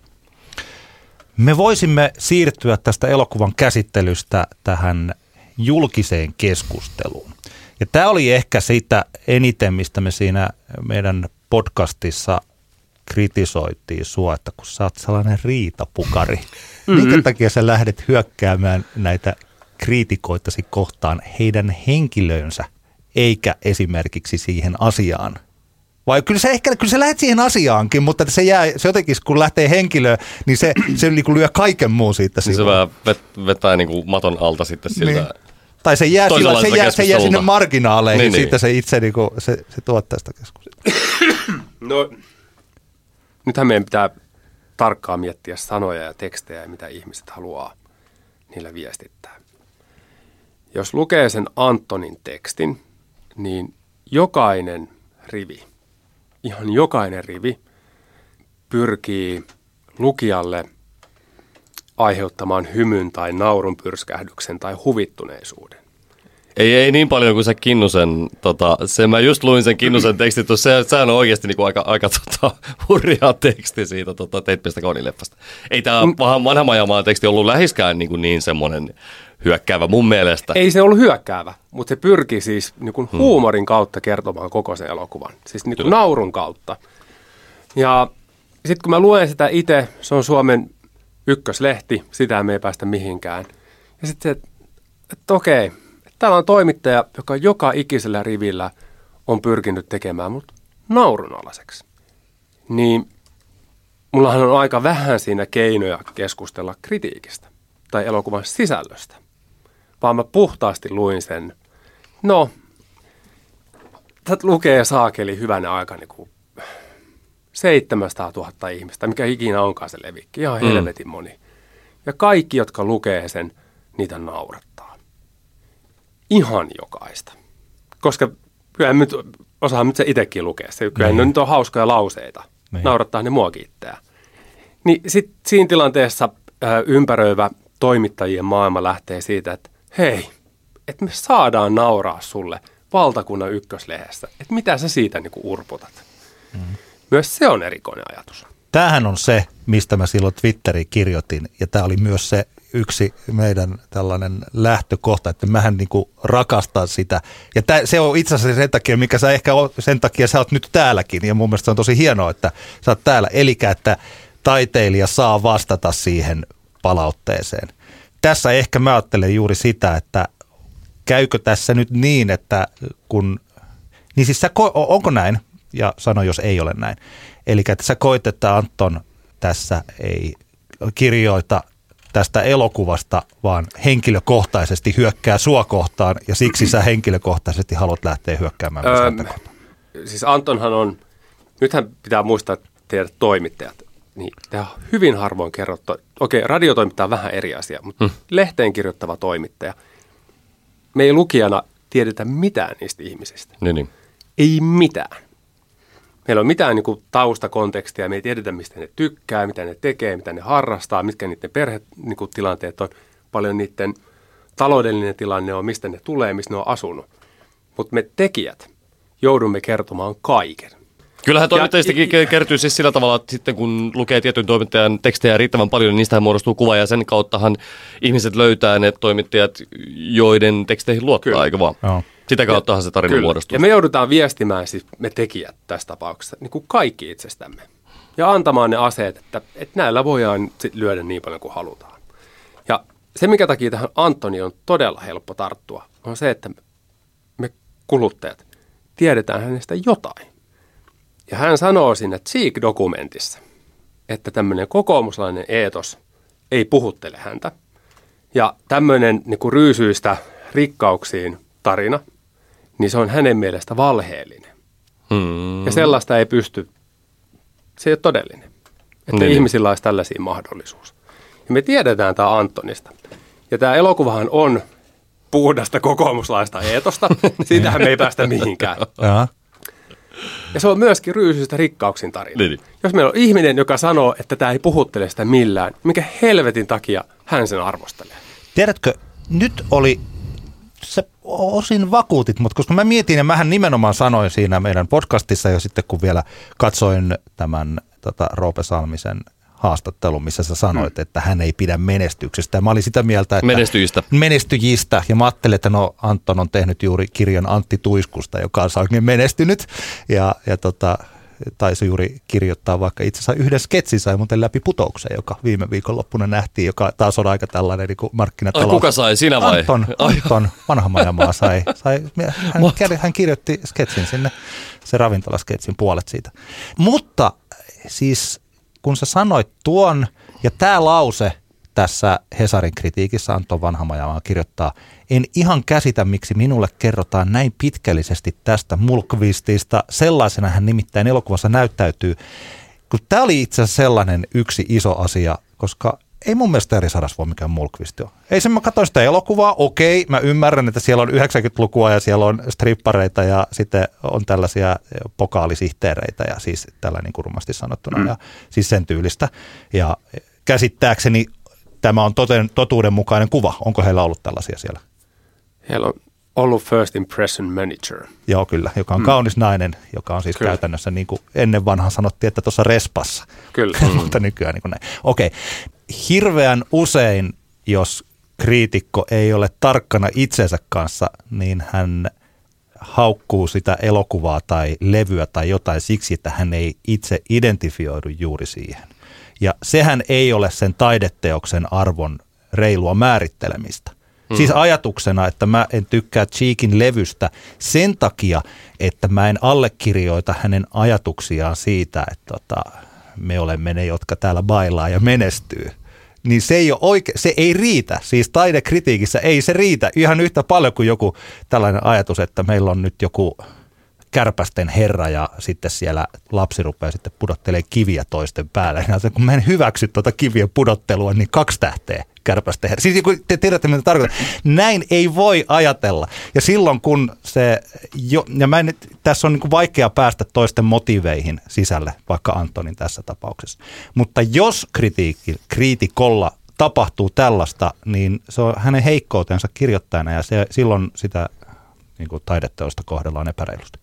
Me voisimme siirtyä tästä elokuvan käsittelystä tähän julkiseen keskusteluun. Ja tämä oli ehkä sitä eniten, mistä me siinä meidän podcastissa kritisoitiin sua, että kun sä oot sellainen riitapukari, mm-hmm. minkä takia sä lähdet hyökkäämään näitä kriitikoitasi kohtaan heidän henkilöönsä, eikä esimerkiksi siihen asiaan. Vai kyllä se ehkä, kyllä se lähdet siihen asiaankin, mutta se jää, se jotenkin kun lähtee henkilöön, niin se, se niin kuin lyö kaiken muun siitä Niin se vähän vet, vetää niin kuin maton alta sitten siltä. Niin. Tai se jää, sillä, se jää, se jää sinne marginaaleihin, niin, Niin, siitä niin. se itse niin kuin, se, se tuottaa sitä keskustelua. No, nythän meidän pitää tarkkaan miettiä sanoja ja tekstejä ja mitä ihmiset haluaa niillä viestittää. Jos lukee sen Antonin tekstin, niin jokainen rivi, ihan jokainen rivi pyrkii lukijalle aiheuttamaan hymyn tai naurun pyrskähdyksen tai huvittuneisuuden. Ei, ei niin paljon kuin se Kinnusen, tota, se mä just luin sen Kinnusen tekstin, tuossa, se, sehän on oikeasti niinku aika, aika tota, hurjaa teksti siitä tota, Teippiästä kaunileffasta. Ei tämä Mm. vanha, vanha Majamaan teksti ollut lähiskään niin, niin semmoinen hyökkäävä mun mielestä. Ei se ollut hyökkäävä, mutta se pyrki siis niin kuin huumorin kautta kertomaan koko sen elokuvan. Siis niin kuin Kyllä. naurun kautta. Ja sitten kun mä luen sitä itse, se on Suomen ykköslehti, sitä me ei päästä mihinkään. Ja sitten se, että, että okei, että täällä on toimittaja, joka joka ikisellä rivillä on pyrkinyt tekemään mut naurunalaiseksi. Niin mullahan on aika vähän siinä keinoja keskustella kritiikistä tai elokuvan sisällöstä vaan mä puhtaasti luin sen. No, tätä lukee saakeli hyvänä aika niin kuin 700 000 ihmistä, mikä ikinä onkaan se levikki, ihan Mm. helvetin moni. Ja kaikki, jotka lukee sen, niitä naurattaa. Ihan jokaista. Koska kyllä nyt, osaan nyt se itsekin lukea. Se, kyllä Niin. ne nyt on hauskoja lauseita. Niin. Naurattaa ne muakin itseään. Niin sit siinä tilanteessa ää, ympäröivä toimittajien maailma lähtee siitä, että hei, että me saadaan nauraa sulle valtakunnan ykköslehdessä. Että mitä sä siitä niinku urputat. Mm. Myös se on erikoinen ajatus. Tämähän on se, mistä mä silloin Twitteriin kirjoitin, ja tämä oli myös se yksi meidän tällainen lähtökohta, että mähän niinku rakastan sitä. Ja tää, se on itse asiassa sen takia, mikä sä ehkä oot, sen takia sä oot nyt täälläkin, ja mun mielestä se on tosi hienoa, että sä oot täällä. Eli että taiteilija saa vastata siihen palautteeseen. Tässä ehkä mä ajattelen juuri sitä, että käykö tässä nyt niin, että kun, niin siis sä, ko- onko näin, ja sano jos ei ole näin. Eli että sä koit, että Anton tässä ei kirjoita tästä elokuvasta, vaan henkilökohtaisesti hyökkää sua kohtaan, ja siksi sä henkilökohtaisesti haluat lähteä hyökkäämään myös Öö, kohtaan. siis Antonhan on, nythän pitää muistaa että teidät toimittajat, niin te hyvin harvoin kerrottu, okei, radiotoimittaja on vähän eri asia, mutta hmm. lehteen kirjoittava toimittaja, me ei lukijana tiedetä mitään niistä ihmisistä. Niin, niin. Ei mitään. Meillä on mitään niin kuin, taustakontekstia, me ei tiedetä, mistä ne tykkää, mitä ne tekee, mitä ne harrastaa, mitkä niiden perhetilanteet on, paljon niiden taloudellinen tilanne on, mistä ne tulee, mistä ne on asunut. Mutta me tekijät joudumme kertomaan kaiken. Kyllähän Ja- toimittajistakin ke- kertyy siis sillä tavalla, että sitten kun lukee tietyn toimittajan tekstejä riittävän paljon, niin niistähän muodostuu kuva ja sen kauttahan ihmiset löytää ne toimittajat, joiden teksteihin luottaa, Kyllä. eikö vaan? Joo. Sitä kauttahan se tarina muodostuu. Ja me joudutaan viestimään, siis me tekijät tässä tapauksessa, niin kuin kaikki itsestämme. Ja antamaan ne aseet, että, että näillä voidaan sit lyödä niin paljon kuin halutaan. Ja se, mikä takia tähän Antoni on todella helppo tarttua, on se, että me kuluttajat tiedetään hänestä jotain. Ja hän sanoo siinä Cheek-dokumentissa, että tämmöinen kokoomuslainen eetos ei puhuttele häntä. Ja tämmöinen niin kuin ryysyistä rikkauksiin tarina, niin se on hänen mielestä valheellinen. Hmm. Ja sellaista ei pysty, se ei ole todellinen. Että Niin, ihmisillä olisi tällaisia mahdollisuus. Ja me tiedetään tämä Antonista. Ja tämä elokuvahan on puhdasta kokoomuslaista eetosta. Siitähän me ei päästä mihinkään. Ja se on myöskin ryysystä rikkauksin tarina. Niin. Jos meillä on ihminen, joka sanoo, että tämä ei puhuttele sitä millään, mikä helvetin takia hän sen arvostelee? Tiedätkö, nyt oli, se osin vakuutit, mutta koska mä mietin ja mähän nimenomaan sanoin siinä meidän podcastissa jo sitten, kun vielä katsoin tämän tota, Roope Salmisen haastattelun, missä sä sanoit, hmm. että hän ei pidä menestyksestä. Ja mä olin sitä mieltä, että... Menestyjistä. Menestyjistä. Ja mä ajattelin, että no Anton on tehnyt juuri kirjan Antti Tuiskusta, joka on oikein menestynyt. Ja, ja tota, taisi juuri kirjoittaa vaikka itse asiassa yhden sketsin sai muuten läpi putouksen, joka viime viikonloppuna nähtiin, joka taas on aika tällainen niin markkinatalous. Ai kuka sai, sinä vai? Anton, Anton vanha majamaa sai. sai hän, hän kirjoitti sketsin sinne, se ravintolasketsin puolet siitä. Mutta siis kun sä sanoit tuon, ja tämä lause tässä Hesarin kritiikissä Anton Vanhamajamaa kirjoittaa, en ihan käsitä, miksi minulle kerrotaan näin pitkällisesti tästä Mulkvistista. Sellaisena hän nimittäin elokuvassa näyttäytyy. Kun tämä oli itse asiassa sellainen yksi iso asia, koska ei mun mielestä eri sadas voi mikään Mulkvist ole. Ei se, mä katsoin sitä elokuvaa, okei, mä ymmärrän, että siellä on 90-lukua ja siellä on strippareita ja sitten on tällaisia pokaalisihteereitä ja siis tällä niin kurmasti sanottuna mm. ja siis sen tyylistä. Ja käsittääkseni tämä on toten, totuudenmukainen kuva. Onko heillä ollut tällaisia siellä? Heillä on ollut First Impression Manager. Joo, kyllä, joka on mm. kaunis nainen, joka on siis Kyllä. käytännössä niin kuin ennen vanhan sanottiin, että tuossa respassa. Kyllä. Mutta nykyään niin kuin näin. Okei, hirveän usein, jos kriitikko ei ole tarkkana itsensä kanssa, niin hän haukkuu sitä elokuvaa tai levyä tai jotain siksi, että hän ei itse identifioidu juuri siihen. Ja sehän ei ole sen taideteoksen arvon reilua määrittelemistä. Hmm. Siis ajatuksena, että mä en tykkää Cheekin levystä sen takia, että mä en allekirjoita hänen ajatuksiaan siitä, että tota, me olemme ne, jotka täällä bailaa ja menestyy. Niin se ei, ole oike- se ei riitä. Siis taidekritiikissä ei se riitä ihan yhtä paljon kuin joku tällainen ajatus, että meillä on nyt joku kärpästen herra ja sitten siellä lapsi rupeaa sitten pudottelee kiviä toisten päälle. Ja kun mä en hyväksy tuota kivien pudottelua, niin kaksi tähteä kärpästen herra. Siis kun te tiedätte, mitä tarkoitan. Näin ei voi ajatella. Ja silloin kun se, jo, ja mä en, tässä on niin vaikea päästä toisten motiveihin sisälle, vaikka Antonin tässä tapauksessa. Mutta jos kritiikki, kriitikolla tapahtuu tällaista, niin se on hänen heikkoutensa kirjoittajana ja se, silloin sitä niin kuin taideteosta kohdellaan epäreilusti.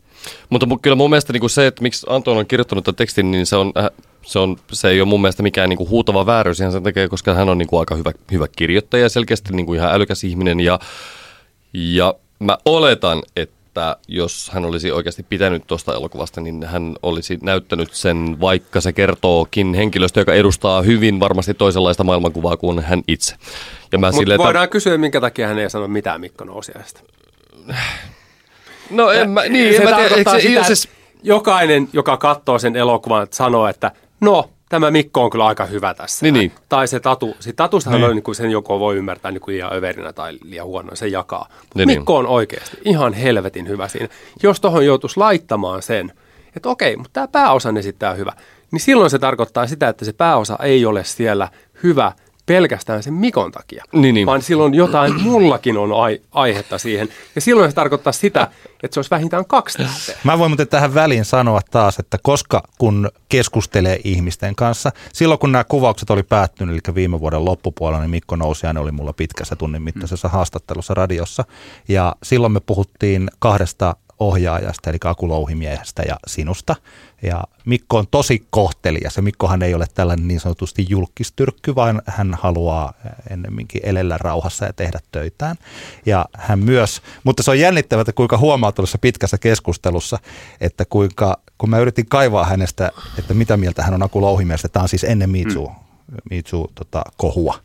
Mutta mu- kyllä mun mielestä niin kuin se, että miksi Anton on kirjoittanut tämän tekstin, niin se, on, äh, se, on, se ei ole mun mielestä mikään niin kuin huutava vääryys ihan sen takia, koska hän on niin kuin aika hyvä, hyvä kirjoittaja ja selkeästi niin kuin ihan älykäs ihminen. Ja, ja mä oletan, että jos hän olisi oikeasti pitänyt tuosta elokuvasta, niin hän olisi näyttänyt sen, vaikka se kertookin henkilöstä, joka edustaa hyvin varmasti toisenlaista maailmankuvaa kuin hän itse. Ja mä Mutta silleen, että- voidaan kysyä, minkä takia hän ei sano mitään Mikko Nousiaista. No en mä, niin, se en mä tiedä, eikö se, sitä, siis, että jokainen, joka katsoo sen elokuvan, sanoo, että no, tämä Mikko on kyllä aika hyvä tässä. Niin, niin. Tai se tatu, sit tatustahan Niin. on, niin kuin sen joko voi ymmärtää niin kuin ihan överinä tai liian huono, se jakaa. Niin, niin. Mikko on oikeasti ihan helvetin hyvä siinä. Jos tuohon joutuisi laittamaan sen, että okei, mutta tämä pääosa esittää hyvä, niin silloin se tarkoittaa sitä, että se pääosa ei ole siellä hyvä pelkästään sen Mikon takia, Niin, niin. vaan silloin jotain mullakin on ai- aihetta siihen. Ja silloin se tarkoittaa sitä, että se olisi vähintään kaksi tähteä. Mä voin muuten tähän väliin sanoa taas, että koska kun keskustelee ihmisten kanssa, silloin kun nämä kuvaukset oli päättynyt, eli viime vuoden loppupuolella, niin Mikko Nousiainen oli mulla pitkässä tunnin mittaisessa haastattelussa radiossa. Ja silloin me puhuttiin kahdesta ohjaajasta, eli Aku Louhimiehestä ja sinusta. Ja Mikko on tosi kohtelias, ja Mikkohan ei ole tällainen niin sanotusti julkistyrkky, vaan hän haluaa ennemminkin elellä rauhassa ja tehdä töitään. Ja hän myös, mutta se on jännittävää, että kuinka huomaa tuossa pitkässä keskustelussa, että kuinka, kun mä yritin kaivaa hänestä, että mitä mieltä hän on Aku Louhimiehestä, tämä on siis ennen Mitsu, mm. Mitsu tota, kohua.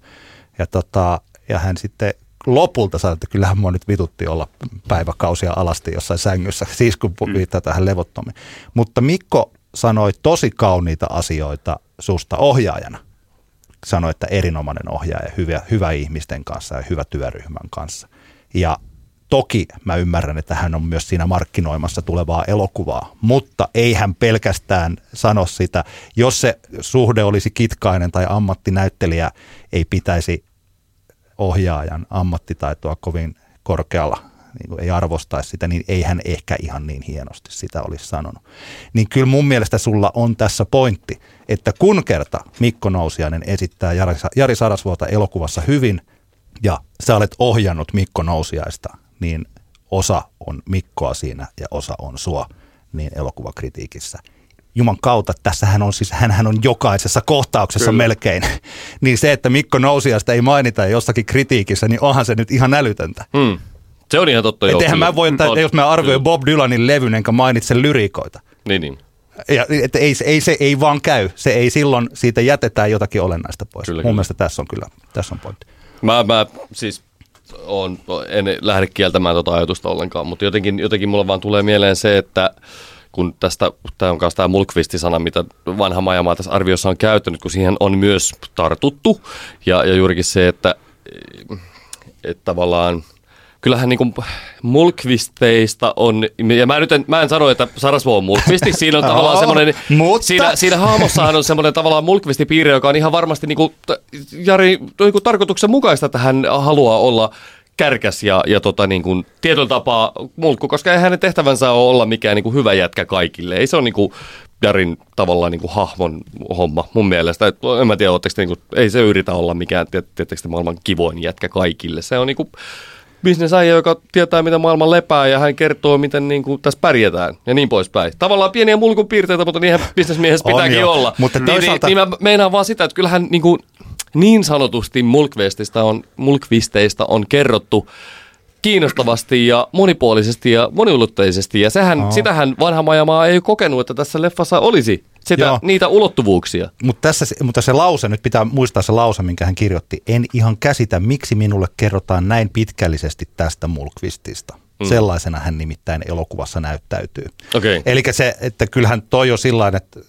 Ja, tota, ja hän sitten lopulta sanoi, että kyllähän mua nyt vitutti olla päiväkausia alasti jossain sängyssä, siis kun mm. viittaa tähän levottomiin. Mutta Mikko sanoi tosi kauniita asioita susta ohjaajana. Sanoi, että erinomainen ohjaaja, hyvä, hyvä ihmisten kanssa ja hyvä työryhmän kanssa. Ja toki mä ymmärrän, että hän on myös siinä markkinoimassa tulevaa elokuvaa, mutta ei hän pelkästään sano sitä. Jos se suhde olisi kitkainen tai ammattinäyttelijä ei pitäisi ohjaajan ammattitaitoa kovin, korkealla, niin kuin ei arvostaisi sitä, niin ei hän ehkä ihan niin hienosti sitä olisi sanonut. Niin kyllä mun mielestä sulla on tässä pointti, että kun kerta Mikko Nousiainen esittää Jari, Jari Sarasvuota elokuvassa hyvin ja sä olet ohjannut Mikko Nousiaista, niin osa on Mikkoa siinä ja osa on sua niin elokuvakritiikissä. Juman kautta, tässähän on siis, hänhän on jokaisessa kohtauksessa Kyllä. melkein. niin se, että Mikko Nousiasta ei mainita jossakin kritiikissä, niin onhan se nyt ihan älytöntä. Hmm. Se on ihan totta. Et eihän mä voi, että, on, jos mä arvioin Bob Dylanin levyn, enkä mainitse lyrikoita. Niin, niin. Ja, että ei, ei, se ei vaan käy. Se ei silloin, siitä jätetään jotakin olennaista pois. Kyllä, Mun kyllä. mielestä tässä on kyllä, tässä on pointti. Mä, mä siis on, en lähde kieltämään tuota ajatusta ollenkaan, mutta jotenkin, jotenkin mulla vaan tulee mieleen se, että kun tästä, tämä on myös tämä mulkvisti-sana, mitä vanha majamaa tässä arviossa on käyttänyt, kun siihen on myös tartuttu. Ja, ja juurikin se, että, että tavallaan kyllähän niin mulkvisteista on, ja mä, nyt en, mä en sano, että Sarasvo on mulkvisti, siinä on tavallaan semmoinen, mutta... siinä, siinä hahmossahan on semmoinen tavallaan mulkvistipiirre, joka on ihan varmasti niin kuin, Jari niin kuin tarkoituksen mukaista, että hän haluaa olla kärkäs ja, ja tota, niin kuin, tietyllä tapaa mulkku, koska ei hänen tehtävänsä ole olla mikään niin kuin hyvä jätkä kaikille. Ei se ole niin kuin, Jarin tavallaan niin kuin hahmon homma mun mielestä. Et, en mä tiedä, te, niin kuin, ei se yritä olla mikään tietysti maailman kivoin jätkä kaikille. Se on niin kuin, bisnesäijä, joka tietää, mitä maailma lepää ja hän kertoo, miten niin kuin, tässä pärjätään ja niin poispäin. Tavallaan pieniä mulkun piirteitä, mutta niinhän bisnesmiehessä pitääkin olla. Mutta toisaalta... niin, niin, niin, mä meinaan vaan sitä, että kyllähän niin kuin, niin sanotusti mulkvisteistä on, mulkvisteistä on kerrottu kiinnostavasti ja monipuolisesti ja moniulotteisesti. Ja sehän, oh. sitähän vanha majamaa ei kokenut, että tässä leffassa olisi sitä, niitä ulottuvuuksia. Mutta, tässä, mutta se lause, nyt pitää muistaa se lause, minkä hän kirjoitti. En ihan käsitä, miksi minulle kerrotaan näin pitkällisesti tästä mulkvistista. Mm. Sellaisena hän nimittäin elokuvassa näyttäytyy. Okay. Eli se, että kyllähän toi on sillä että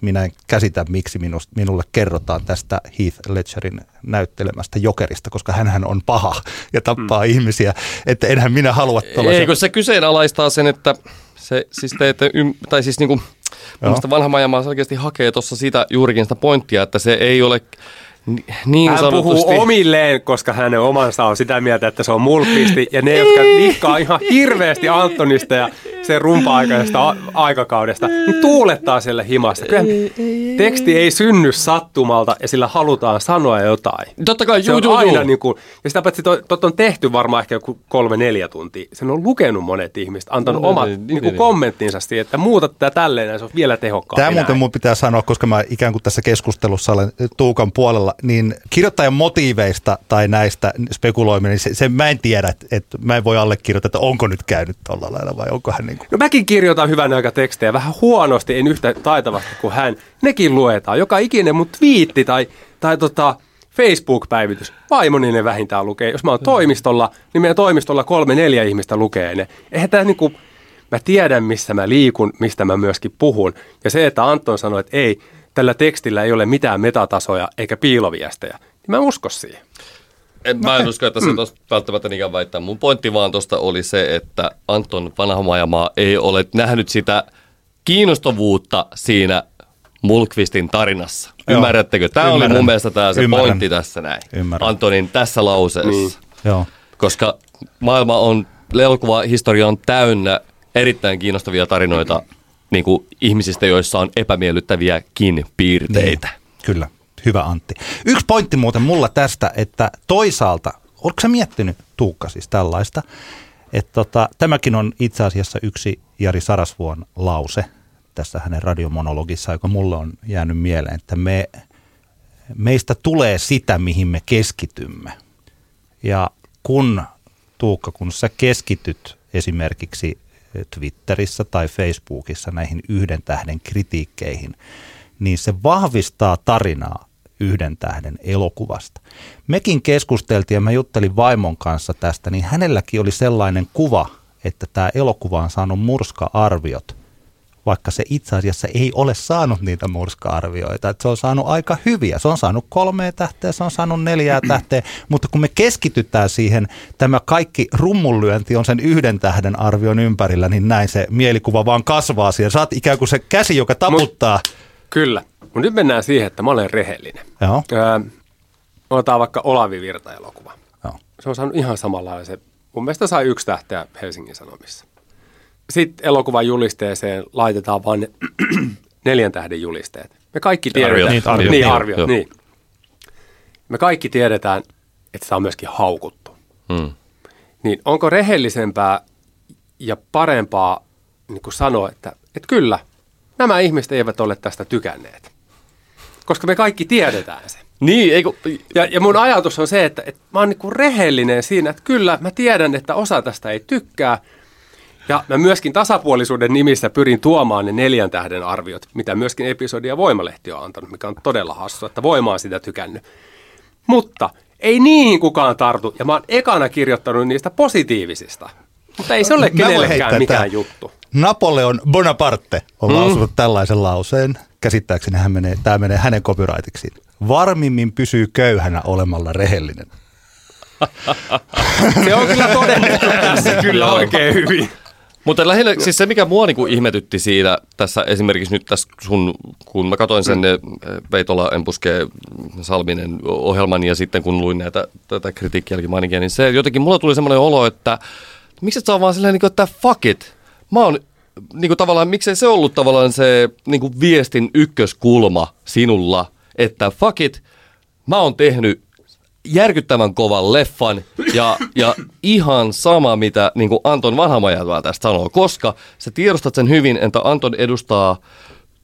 minä en käsitä, miksi minusta, minulle kerrotaan tästä Heath Ledgerin näyttelemästä jokerista, koska hän on paha ja tappaa mm. ihmisiä. Että enhän minä halua tuollaisen... Ei, kun se kyseenalaistaa sen, että se, siis te ette, ym, tai siis niinku, vanha majamaa selkeästi hakee tuossa sitä juurikin sitä pointtia, että se ei ole niin hän sanotusti. puhuu omilleen, koska hänen omansa on sitä mieltä, että se on mulkisti. Ja ne, jotka dikkaa ihan hirveästi Antonista ja sen rumpa-aikaisesta aikakaudesta, niin tuulettaa siellä himassa. Kyllä teksti ei synny sattumalta ja sillä halutaan sanoa jotain. Totta kai, se juu, on juu, aina niin kuin, ja sitä paitsi tot on tehty varmaan ehkä joku kolme-neljä tuntia. Sen on lukenut monet ihmiset, antanut no, omat niin, niin, niin, kommenttinsa siihen, että muuta tätä tälleen ja se on vielä tehokkaampi. Tämä muuten mun pitää sanoa, koska mä ikään kuin tässä keskustelussa olen Tuukan puolella, niin kirjoittajan motiiveista tai näistä spekuloiminen, niin se, se mä en tiedä, että, että mä en voi allekirjoittaa, että onko nyt käynyt tuolla lailla vai onko hän niin kuin... No mäkin kirjoitan hyvän aika tekstejä, vähän huonosti, en yhtä taitavasti kuin hän. Nekin luetaan. Joka ikinen mun twiitti tai, tai tota, Facebook-päivitys. Vaimoni ne vähintään lukee. Jos mä oon toimistolla, niin meidän toimistolla kolme, neljä ihmistä lukee ne. Eihän tämä niinku, mä tiedän missä mä liikun, mistä mä myöskin puhun. Ja se, että Anton sanoi, että ei, tällä tekstillä ei ole mitään metatasoja eikä piiloviestejä, niin mä usko siihen. En, mä en usko, että se tuosta välttämättä niinkään väittää. Mun pointti vaan tuosta oli se, että Anton Vanhamajamaa ei ole nähnyt sitä kiinnostavuutta siinä Mulkvistin tarinassa. Joo. Ymmärrättekö? Tämä Ymmärrän. oli mun mielestä tämä se Ymmärrän. pointti tässä näin. Ymmärrän. Antonin tässä lauseessa. Niin. Joo. Koska maailma on, elokuvahistoria on täynnä erittäin kiinnostavia tarinoita niin kuin ihmisistä, joissa on epämiellyttäviäkin piirteitä. Niin. Kyllä. Hyvä Antti. Yksi pointti muuten mulla tästä, että toisaalta, oletko sä miettinyt Tuukka siis tällaista, että tota, tämäkin on itse asiassa yksi Jari Sarasvuon lause tässä hänen radiomonologissa, joka mulle on jäänyt mieleen, että me, meistä tulee sitä, mihin me keskitymme. Ja kun Tuukka, kun sä keskityt esimerkiksi Twitterissä tai Facebookissa näihin yhden tähden kritiikkeihin, niin se vahvistaa tarinaa yhden tähden elokuvasta. Mekin keskusteltiin ja mä juttelin vaimon kanssa tästä, niin hänelläkin oli sellainen kuva, että tämä elokuva on saanut murska-arviot, vaikka se itse asiassa ei ole saanut niitä murska-arvioita. Että se on saanut aika hyviä. Se on saanut kolme tähteä, se on saanut neljää tähteä, mutta kun me keskitytään siihen, tämä kaikki rummunlyönti on sen yhden tähden arvion ympärillä, niin näin se mielikuva vaan kasvaa siihen. Saat ikään kuin se käsi, joka taputtaa. Mut, kyllä. Mutta nyt mennään siihen, että mä olen rehellinen. Joo. Öö, otetaan vaikka Olavi Virta-elokuva. Joo. Se on saanut ihan samanlaisen mun mielestä sai yksi tähteä Helsingin Sanomissa. Sitten elokuvan julisteeseen laitetaan vain ne neljän tähden julisteet. Me kaikki tiedetään. Arviot. Niitä arviot. Niin, arviot, joo. niin. Me kaikki tiedetään, että sitä on myöskin haukuttu. Mm. Niin onko rehellisempää ja parempaa niin kuin sanoa, että, että kyllä, nämä ihmiset eivät ole tästä tykänneet. Koska me kaikki tiedetään se. Niin, eikö, Ja, ja mun ajatus on se, että, että mä oon niin rehellinen siinä, että kyllä mä tiedän, että osa tästä ei tykkää. Ja mä myöskin tasapuolisuuden nimissä pyrin tuomaan ne neljän tähden arviot, mitä myöskin episodia Voimalehti on antanut, mikä on todella hassu, että Voima on sitä tykännyt. Mutta ei niihin kukaan tartu, ja mä oon ekana kirjoittanut niistä positiivisista. Mutta ei se ole kenellekään mikään juttu. Napoleon Bonaparte on mm. lausunut tällaisen lauseen. Käsittääkseni hän menee, tämä menee hänen copyrightiksiin. Varmimmin pysyy köyhänä olemalla rehellinen. Se on kyllä todennettu tässä kyllä oikein hyvin. Mutta lähinnä siis se, mikä mua niinku ihmetytti siitä tässä esimerkiksi nyt tässä sun, kun mä katsoin sen mm. Veitola Empuske Salminen ohjelman ja sitten kun luin näitä tätä kritiikkiä niin se jotenkin mulla tuli semmoinen olo, että miksi et oot vaan silleen, niin kuin, että fuck it. Mä oon niin kuin tavallaan, miksei se ollut tavallaan se niin kuin viestin ykköskulma sinulla, että fuck it, mä oon tehnyt järkyttävän kovan leffan ja, ja ihan sama, mitä niin kuin Anton Vanhamaja tästä sanoo, koska sä tiedostat sen hyvin, että Anton edustaa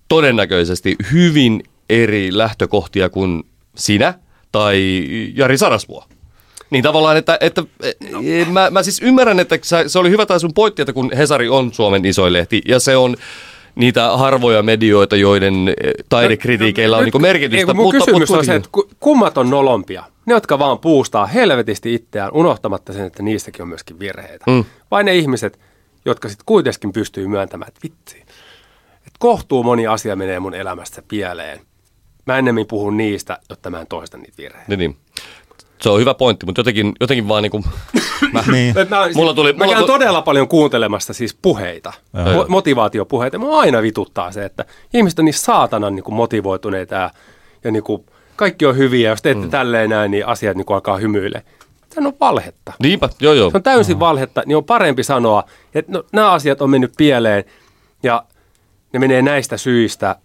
todennäköisesti hyvin eri lähtökohtia kuin sinä tai Jari Sarasvuo. Niin tavallaan, että, että no. mä, mä siis ymmärrän, että se oli hyvä tai sun pointti, että kun Hesari on Suomen isoin lehti ja se on niitä harvoja medioita, joiden eh, taidekritiikeillä on Nyt- niin merkitystä. Ei, mun kysymys on se, että ku- kummat on nolompia? Ne, jotka vaan puustaa helvetisti itseään, unohtamatta sen, että niissäkin on myöskin virheitä. Mm. Vai ne ihmiset, jotka sitten kuitenkin pystyy myöntämään, että vitsi, että kohtuu moni asia menee mun elämässä pieleen. Mä ennemmin puhun niistä, jotta mä en toista niitä virheitä. Niin, niin. Se on hyvä pointti, mutta jotenkin, jotenkin vaan niin kuin, mä, Niin. Mä, Mulla tuli- mä mulla käyn tuli- todella paljon kuuntelemassa siis puheita, mo- motivaatiopuheita. Mua aina vituttaa se, että ihmiset on niin saatanan niin kuin motivoituneita ja, ja niin kuin kaikki on hyviä. Jos teette mm. tälleen näin, niin asiat niin kuin alkaa hymyille. Se on valhetta. niinpä, joo joo. Se on täysin valhetta, niin on parempi sanoa, että no, nämä asiat on mennyt pieleen ja ne menee näistä syistä,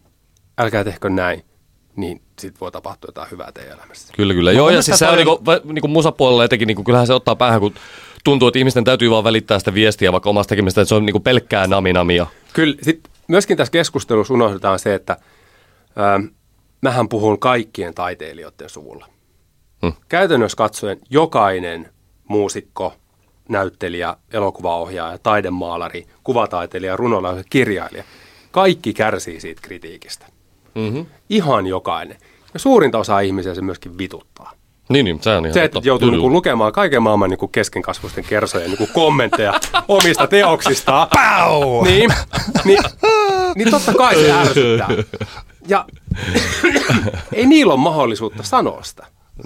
älkää tehkö näin, niin sitten voi tapahtua jotain hyvää teidän elämässä. Kyllä, kyllä. Joo, ja siis se on niinku, niinku musapuolella etenkin, niinku, kyllähän se ottaa päähän, kun tuntuu, että ihmisten täytyy vaan välittää sitä viestiä vaikka omasta tekemistä, että se on niinku pelkkää naminamia. Kyllä, sit myöskin tässä keskustelussa unohdetaan se, että ö, mähän puhun kaikkien taiteilijoiden suvulla. Hmm. Käytännössä katsoen jokainen muusikko, näyttelijä, elokuvaohjaaja, taidemaalari, kuvataiteilija, runolainen, kirjailija, kaikki kärsii siitä kritiikistä. Mm-hmm. Ihan jokainen. Ja suurinta osaa ihmisiä se myöskin vituttaa. Niin, niin, se on ihan Se, että joutuu Kyllä. niinku lukemaan kaiken maailman niinku keskenkasvuisten kersojen niinku kommentteja omista teoksistaan. Pau! Niin, niin, niin totta kai se ärsyttää. Ja ei niillä ole mahdollisuutta sanoa sitä.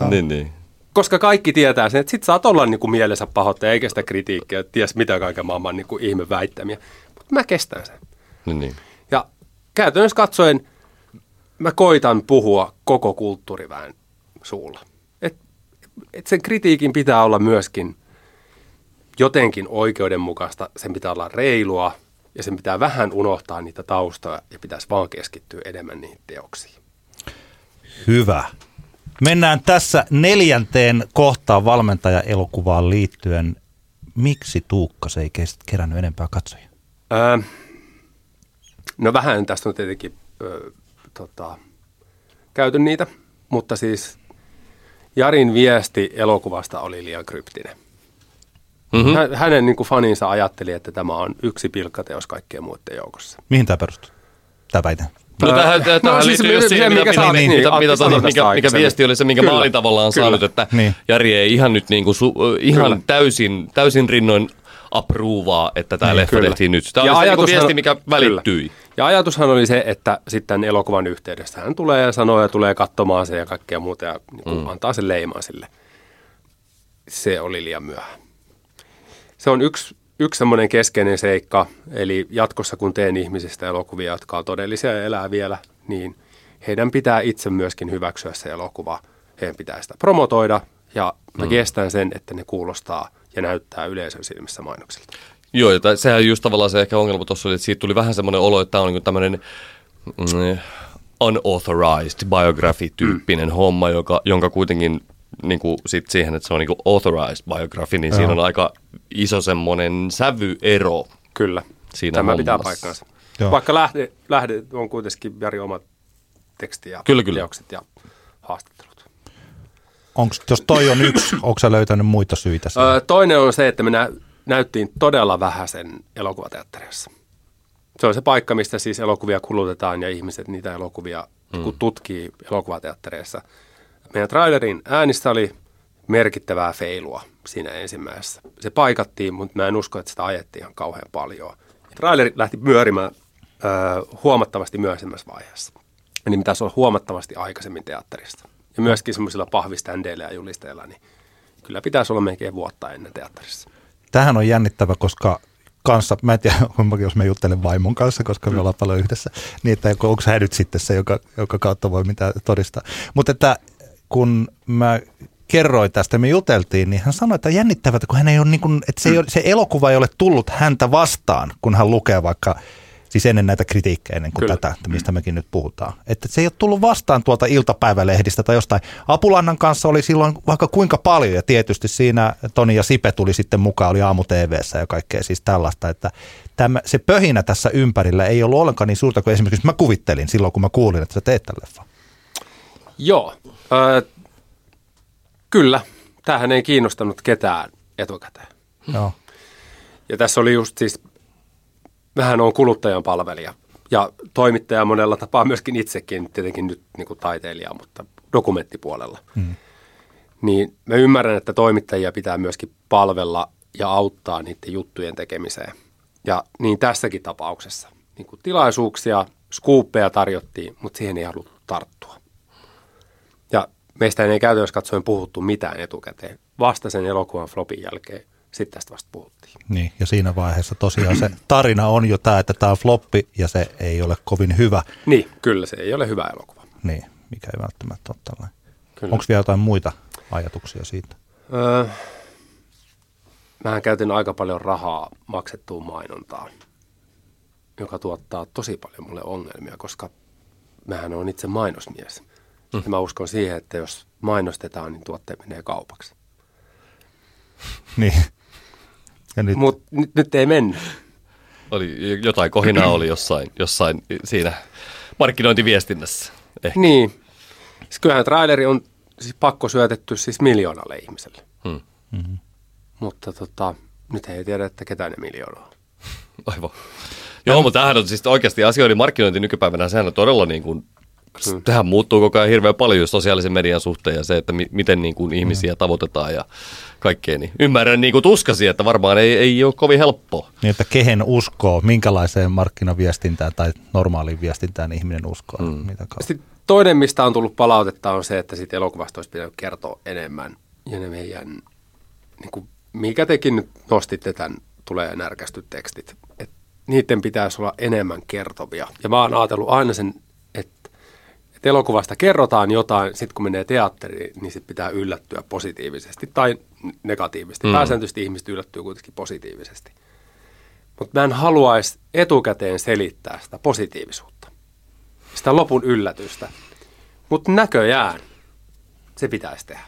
Niin, niin. Koska kaikki tietää sen, että sit saat olla niinku mielensä pahoittaja, eikä sitä kritiikkiä, ties mitä kaiken maailman niinku ihme väittämiä. Mutta mä kestän sen. niin, niin. Ja käytännössä katsoen mä koitan puhua koko kulttuuriväen suulla. Et, et sen kritiikin pitää olla myöskin jotenkin oikeudenmukaista, sen pitää olla reilua ja sen pitää vähän unohtaa niitä taustoja ja pitäisi vaan keskittyä enemmän niihin teoksiin. Hyvä. Mennään tässä neljänteen kohtaan valmentaja-elokuvaan liittyen. Miksi Tuukka se ei kerännyt enempää katsojia? Öö, no vähän tästä on tietenkin öö, tota, käyty niitä, mutta siis Jarin viesti elokuvasta oli liian kryptinen. Mm-hmm. Hä- Hänen niin kuin faninsa ajatteli, että tämä on yksi pilkkateos kaikkien muiden joukossa. Mihin tämä perustuu? Tämä väite. No Öö, tähän, no tähän siis liittyy se, just siihen, mikä mitä, sä- mitä, niin, mitä, mitä, mikä, mikä viesti oli se, minkä Kyllä, mä olin tavallaan kyllä. saanut, että Niin. Jari ei ihan nyt niinku su, ihan Kyllä. täysin, täysin rinnoin approovaa, että tämä Niin, leffa kyllä. tehtiin nyt. Tämä Ja oli se niinku ajatushan- viesti, mikä välittyi. Kyllä. Ja ajatushan oli se, että sitten elokuvan yhteydessä hän tulee ja sanoo ja tulee katsomaan sen ja kaikkea muuta ja niin kuin mm. antaa sen leimaa sille. Se oli liian myöhään. Se on yksi, yksi semmoinen keskeinen seikka, eli jatkossa kun teen ihmisistä elokuvia, jotka on todellisia ja elää vielä, niin heidän pitää itse myöskin hyväksyä se elokuva. Heidän pitää sitä promotoida Ja mä mm. kestän sen, että ne kuulostaa ja näyttää yleisön silmissä mainoksilta. Joo, ja t- sehän just tavallaan se ehkä ongelma tuossa oli, että siitä tuli vähän semmoinen olo, että tämä on niin tämmöinen mm, unauthorized biography-tyyppinen mm. homma, joka, jonka kuitenkin niin kuin sit siihen, että se on niin kuin authorized biography, niin Joo. siinä on aika iso semmoinen sävyero. Kyllä, siinä tämä hommassa. pitää paikkaansa. Joo. Vaikka lähde, lähde on kuitenkin Jari omat teksti ja kyllä, kyllä. teokset ja haastattelut. Onks, jos toi on yksi, onko sä löytänyt muita syitä siihen? Öö, toinen on se, että me nä- näyttiin todella vähän sen elokuvateatterissa. Se on se paikka, mistä siis elokuvia kulutetaan ja ihmiset niitä elokuvia mm. tutkii elokuvateattereissa. Meidän trailerin äänistä oli merkittävää feilua siinä ensimmäisessä. Se paikattiin, mutta mä en usko, että sitä ajettiin ihan kauhean paljon. Traileri lähti pyörimään ö, huomattavasti myöhemmässä vaiheessa. Eli mitä se on huomattavasti aikaisemmin teatterista. Ja myöskin semmoisilla pahviständeillä ja julisteilla, niin kyllä pitäisi olla melkein vuotta ennen teatterissa. Tähän on jännittävä, koska kanssa, mä en tiedä, jos mä juttelen vaimon kanssa, koska me ollaan paljon yhdessä, niin että onko hän nyt sitten se, joka, joka kautta voi mitä todistaa. Mutta että kun mä kerroin tästä, me juteltiin, niin hän sanoi, että jännittävää, kun hän ei ole niin kuin, että se, ei ole, se elokuva ei ole tullut häntä vastaan, kun hän lukee vaikka siis ennen näitä kritiikkejä, ennen kuin Kyllä. tätä, mistä mekin nyt puhutaan. Että se ei ole tullut vastaan tuolta iltapäivälehdistä tai jostain. Apulannan kanssa oli silloin vaikka kuinka paljon, ja tietysti siinä Toni ja Sipe tuli sitten mukaan, oli aamu TVssä ja kaikkea siis tällaista, että tämä, se pöhinä tässä ympärillä ei ollut ollenkaan niin suurta kuin esimerkiksi mä kuvittelin silloin, kun mä kuulin, että sä teet tämän leffan. Joo, äh, kyllä. Tämähän ei kiinnostanut ketään etukäteen. Joo. Ja tässä oli just siis, vähän on kuluttajan palvelija ja toimittaja monella tapaa myöskin itsekin, tietenkin nyt niin kuin taiteilija, mutta dokumenttipuolella. Hmm. Niin mä ymmärrän, että toimittajia pitää myöskin palvella ja auttaa niiden juttujen tekemiseen. Ja niin tässäkin tapauksessa. Niin kuin tilaisuuksia, skuuppeja tarjottiin, mutta siihen ei haluttu tarttua. Ja meistä ei käytännössä katsoen puhuttu mitään etukäteen. Vasta sen elokuvan flopin jälkeen sitten tästä vasta puhuttiin. Niin, ja siinä vaiheessa tosiaan se tarina on jo tämä, että tämä on floppi ja se ei ole kovin hyvä. Niin, kyllä se ei ole hyvä elokuva. Niin, mikä ei välttämättä ole tällainen. Onko vielä jotain muita ajatuksia siitä? Öö, mähän käytin aika paljon rahaa maksettuun mainontaan, joka tuottaa tosi paljon mulle ongelmia, koska mähän on itse mainosmies. Mm. Ja mä uskon siihen, että jos mainostetaan, niin tuotteet menee kaupaksi. niin. Nyt... Mutta nyt, nyt ei mennyt. Oli, jotain kohinaa oli jossain, jossain siinä markkinointiviestinnässä. Ehkä. Niin. Siis kyllähän traileri on siis pakko syötetty siis miljoonalle ihmiselle. Hmm. Mm-hmm. Mutta tota, nyt ei tiedä, että ketään ne miljoonaa. Aivan. Joo, mutta tämähän on siis oikeasti asioiden markkinointi nykypäivänä, sehän on todella niin kuin Hmm. Tähän muuttuu koko ajan hirveän paljon sosiaalisen median suhteen ja se, että mi- miten niin kuin ihmisiä hmm. tavoitetaan ja kaikkea. Niin ymmärrän niin kuin tuskasi, että varmaan ei, ei ole kovin helppoa. Niin, että kehen uskoo, minkälaiseen markkinaviestintään tai normaaliin viestintään ihminen uskoo. Hmm. Mitä Sitten toinen, mistä on tullut palautetta, on se, että sitten elokuvasta olisi pitänyt kertoa enemmän. Ja ne meidän, niin kuin, mikä tekin nyt nostitte tämän tulee närkästyt tekstit, että niiden pitäisi olla enemmän kertovia. Ja mä oon ajatellut aina sen että elokuvasta kerrotaan jotain, sitten kun menee teatteriin, niin sitten pitää yllättyä positiivisesti tai negatiivisesti. Mm. Pääsääntöisesti ihmiset yllättyy kuitenkin positiivisesti. Mutta mä en haluaisi etukäteen selittää sitä positiivisuutta, sitä lopun yllätystä. Mutta näköjään se pitäisi tehdä.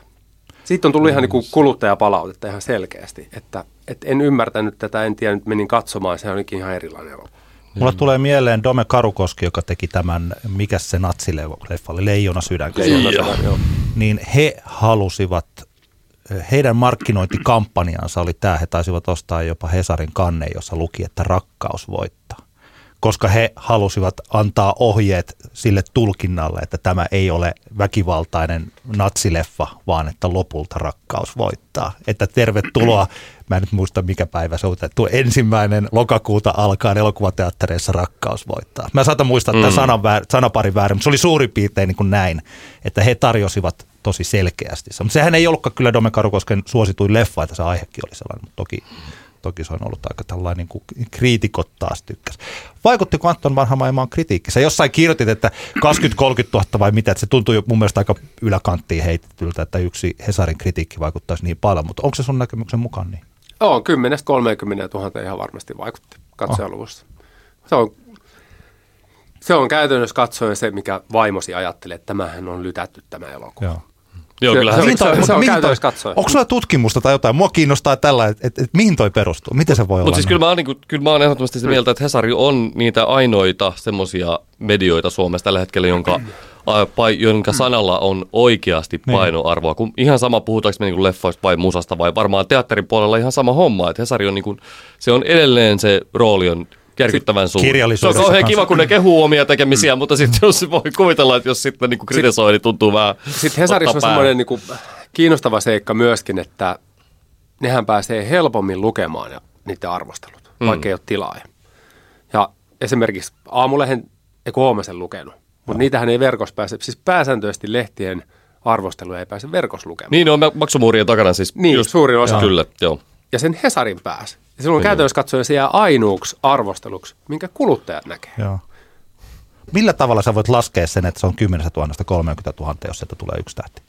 Sitten on tullut ihan niin kuluttajapalautetta ihan selkeästi, että, että en ymmärtänyt tätä, en tiedä, nyt menin katsomaan, se olikin ihan erilainen elokuva. Mulle mm. tulee mieleen Dome Karukoski, joka teki tämän, mikä se natsileffa oli, Leijona sydän. Niin he halusivat, heidän markkinointikampanjansa oli tämä, he taisivat ostaa jopa Hesarin kanne, jossa luki, että rakkaus voittaa koska he halusivat antaa ohjeet sille tulkinnalle, että tämä ei ole väkivaltainen natsileffa, vaan että lopulta rakkaus voittaa. Että tervetuloa, mä en nyt muista mikä päivä se on, tuo ensimmäinen lokakuuta alkaa elokuvateattereissa rakkaus voittaa. Mä saatan muistaa mm. tämän sanan väär, sanaparin väärin, mutta se oli suurin piirtein niin kuin näin, että he tarjosivat tosi selkeästi. Mutta sehän ei ollutkaan kyllä Dome Karukosken suosituin leffa, että se aihekin oli sellainen, mutta toki toki se on ollut aika tällainen niin kuin kriitikot taas tykkäs. Vaikuttiko Anton Vanhamaimaan kritiikki? Sä jossain kirjoitit, että 20-30 000 vai mitä, että se tuntuu jo mun mielestä aika yläkanttiin heitettyltä, että yksi Hesarin kritiikki vaikuttaisi niin paljon, mutta onko se sun näkemyksen mukaan niin? On 10-30 000 ihan varmasti vaikutti katsojaluvussa. Se on, se on käytännössä katsoen se, mikä vaimosi ajattelee, että tämähän on lytätty tämä elokuva. Joo. Joo, Se- kyllähän se- se, se- mutta on mihin käytännössä toi- katsoen. Onko sulla tutkimusta tai jotain? Mua kiinnostaa tällä, että, että, että mihin toi perustuu? Miten se voi olla? Mutta siis näin? kyllä mä, oon, niin kuin, kyllä mä ehdottomasti sitä mieltä, että Hesari on niitä ainoita semmoisia medioita Suomessa tällä hetkellä, jonka, pai, jonka sanalla on oikeasti Niin. painoarvoa. Kun ihan sama, puhutaanko me niin kuin leffoista vai musasta vai varmaan teatterin puolella ihan sama homma. Että Hesari on, niin kuin, se on edelleen se rooli on järkyttävän suuri. Se on kirjallisuudessa kauhean kanssa. kiva, kun ne kehuu omia tekemisiä, mutta sitten jos voi kuvitella, että jos sitten niin kuin kritisoi, niin tuntuu vähän Sitten Hesarissa on semmoinen niin kuin, kiinnostava seikka myöskin, että nehän pääsee helpommin lukemaan ja niiden arvostelut, mm. vaikka ei ole tilaa. Ja esimerkiksi aamulehen, ei huomasen lukenut, mutta niitähän ei verkossa pääse, siis pääsääntöisesti lehtien arvosteluja ei pääse verkossa lukemaan. Niin, ne on maksumuurien takana siis. Niin, suurin osa. Kyllä, joo. Ja sen Hesarin pääsi. Ja silloin käytännössä katsoen se jää ainuuksi arvosteluksi, minkä kuluttajat näkee. Joo. Millä tavalla sä voit laskea sen, että se on 10 000 30 000, jos sieltä tulee yksi tähti?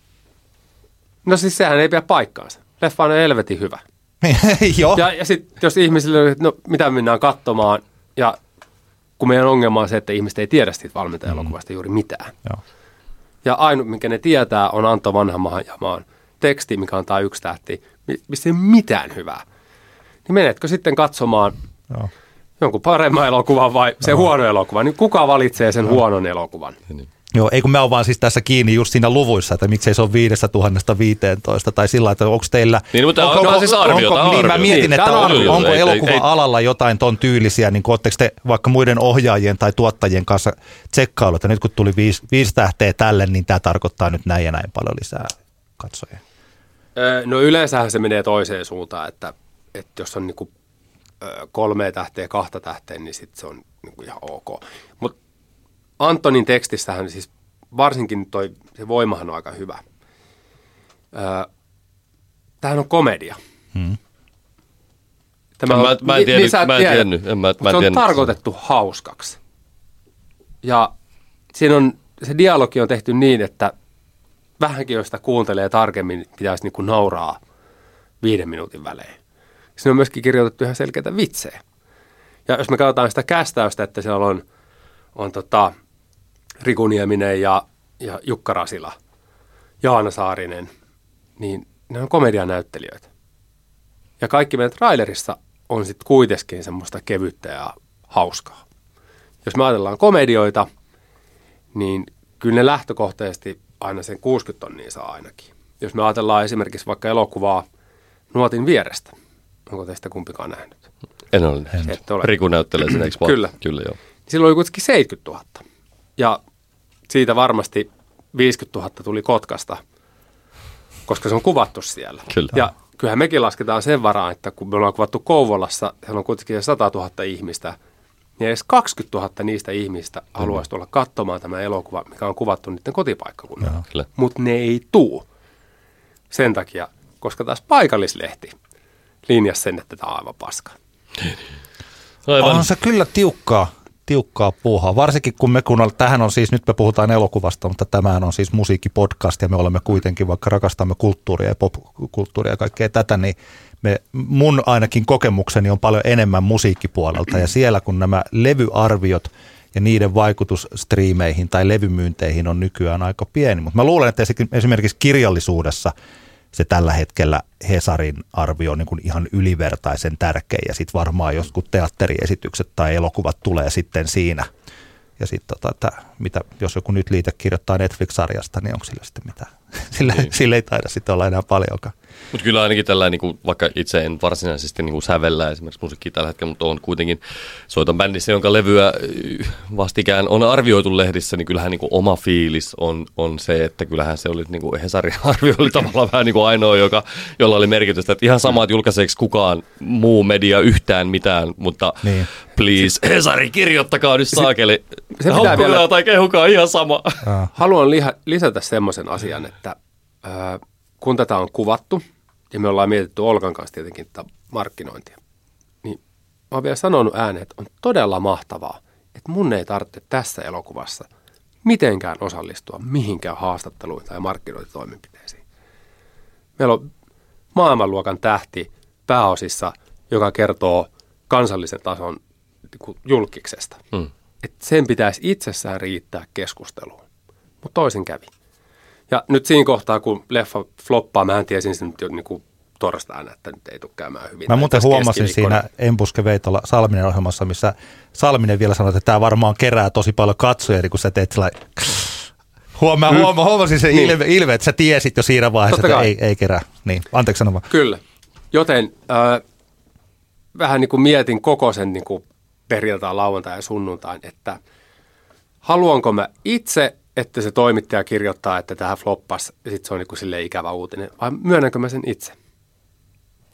No siis sehän ei pidä paikkaansa. Leffa on helvetin hyvä. Joo. Ja, ja sitten jos ihmisille, no mitä mennään katsomaan, ja kun meidän ongelma on se, että ihmiset ei tiedä siitä valmentajalokuvasta juuri mitään. Joo. Ja ainut, minkä ne tietää, on ja maan teksti, mikä antaa yksi tähti, mi- missä ei ole mitään hyvää. Niin menetkö sitten katsomaan Joo. jonkun paremman elokuvan vai se huono elokuva, niin kuka valitsee sen huonon elokuvan? Joo, ei kun mä oon vaan siis tässä kiinni just siinä luvuissa, että miksei se on 5000 15 tai sillä, että onko teillä... Niin, mutta onko, onko- siis arvio, tää on niin, mä mietin, Niin, että on onko Ei- ei- elokuva-alalla jotain ton tyylisiä, niin ootteko te vaikka muiden ohjaajien tai tuottajien kanssa tsekkailu, että nyt kun tuli viisi, viisi tähteä tälle, niin tämä tarkoittaa nyt näin ja näin paljon lisää katsojia. Öö, No yleensähän se menee toiseen suuntaan, että, että jos on niinku, ö, kolme tähteä, kahta tähteä, niin sitten se on niinku ihan ok. Mutta Antonin tekstissähän siis varsinkin toi, se voimahan on aika hyvä. Öö, Tämähän on komedia. Hmm. Tämä Mä- mä en tiennyt- sä et mä en tiedä. tiennyt, en mä- mä en se on tiennyt. tarkoitettu hauskaksi. Ja siinä on, se dialogi on tehty niin, että vähänkin jos sitä kuuntelee tarkemmin, niin pitäisi niin kuin nauraa viiden minuutin välein. Siinä on myöskin kirjoitettu ihan selkeitä vitsejä. Ja jos me katsotaan sitä kästäystä, että siellä on, on tota, Riku Nieminen ja, ja Jukka Rasila, Jaana Saarinen, niin ne on komedianäyttelijöitä. Ja kaikki meidän trailerissa on sitten kuitenkin semmoista kevyttä ja hauskaa. Jos me ajatellaan komedioita, niin kyllä ne lähtökohtaisesti aina sen 60 tonnia saa ainakin. Jos me ajatellaan esimerkiksi vaikka elokuvaa Nuotin vierestä, onko teistä kumpikaan nähnyt? En ole nähnyt. Ole. Riku näyttelee sen, eikö? Kyllä. Kyllä, joo. Silloin oli kuitenkin 70 000. Ja siitä varmasti 50 000 tuli Kotkasta, koska se on kuvattu siellä. Kyllä. Ja kyllähän mekin lasketaan sen varaan, että kun me ollaan kuvattu Kouvolassa, siellä on kuitenkin 100 000 ihmistä, niin edes 20 000 niistä ihmistä haluaisi tulla katsomaan tämä elokuva, mikä on kuvattu niiden kotipaikkakunnalla. Mutta ne ei tuu sen takia, koska taas paikallislehti linjasi sen, että tämä on aivan paska. Aivan. On se kyllä tiukkaa, tiukkaa puuhaa. Varsinkin kun me, kun on, tähän on siis, nyt me puhutaan elokuvasta, mutta tämähän on siis musiikkipodcast ja me olemme kuitenkin, vaikka rakastamme kulttuuria ja popkulttuuria ja kaikkea tätä, niin me, mun ainakin kokemukseni on paljon enemmän musiikkipuolelta ja siellä kun nämä levyarviot ja niiden vaikutus striimeihin tai levymyynteihin on nykyään aika pieni. Mutta mä luulen, että esimerkiksi kirjallisuudessa se tällä hetkellä Hesarin arvio on niin kuin ihan ylivertaisen tärkeä ja sitten varmaan joskus teatteriesitykset tai elokuvat tulee sitten siinä. Ja sitten tota, mitä, jos joku nyt liite kirjoittaa Netflix-sarjasta, niin onko sillä sitten mitään? Sillä, niin. sillä ei taida sitten olla enää paljonkaan. Mutta kyllä ainakin tällä, niin kuin, vaikka itse en varsinaisesti niin kuin sävellä esimerkiksi musiikkia tällä hetkellä, mutta on kuitenkin soitan bändissä, jonka levyä äh, vastikään on arvioitu lehdissä, niin kyllähän niin kuin oma fiilis on, on se, että kyllähän se oli, niin kuin Hesarin arvio oli tavallaan vähän niin kuin ainoa, joka, jolla oli merkitystä. Että ihan sama, että julkaiseeko kukaan muu media yhtään mitään, mutta Niin. please, Hesari, kirjoittakaa nyt saakeli. se pitää Haukkukaa vielä- tai kehukaa ihan sama. Haluan liha, lisätä semmoisen asian, että ää, kun tätä on kuvattu, ja me ollaan mietitty Olkan kanssa tietenkin tätä markkinointia, mä oon vielä sanonut ääneen, että on todella mahtavaa, että mun ei tarvitse tässä elokuvassa mitenkään osallistua mihinkään haastatteluun tai markkinointitoimenpiteisiin. Meillä on maailmanluokan tähti pääosissa, joka kertoo kansallisen tason niin julkiksesta. Mm. Et sen pitäisi itsessään riittää keskusteluun. Mutta toisin kävi. Ja nyt siinä kohtaa, kun leffa floppaa, mä tiesin sen nyt jo niin kuin torstaina, että nyt ei tule käymään hyvin. Mä muuten huomasin siinä Empuske Veitola Salminen ohjelmassa, missä Salminen vielä sanoi, että tämä varmaan kerää tosi paljon katsojia, niin kun sä teet sellainen Huomaa, mm. huoma, huomasin sen niin. ilme, ilme, että sä tiesit jo siinä vaiheessa, että ei, ei kerää. Niin, anteeksi sanomaan. Kyllä. Joten äh, vähän niin kuin mietin koko sen niin kuin perjantai, lauantai ja sunnuntain, että haluanko mä itse, että se toimittaja kirjoittaa, että tähän floppas ja sitten se on niin kuin silleen ikävä uutinen, vai myönnänkö mä sen itse?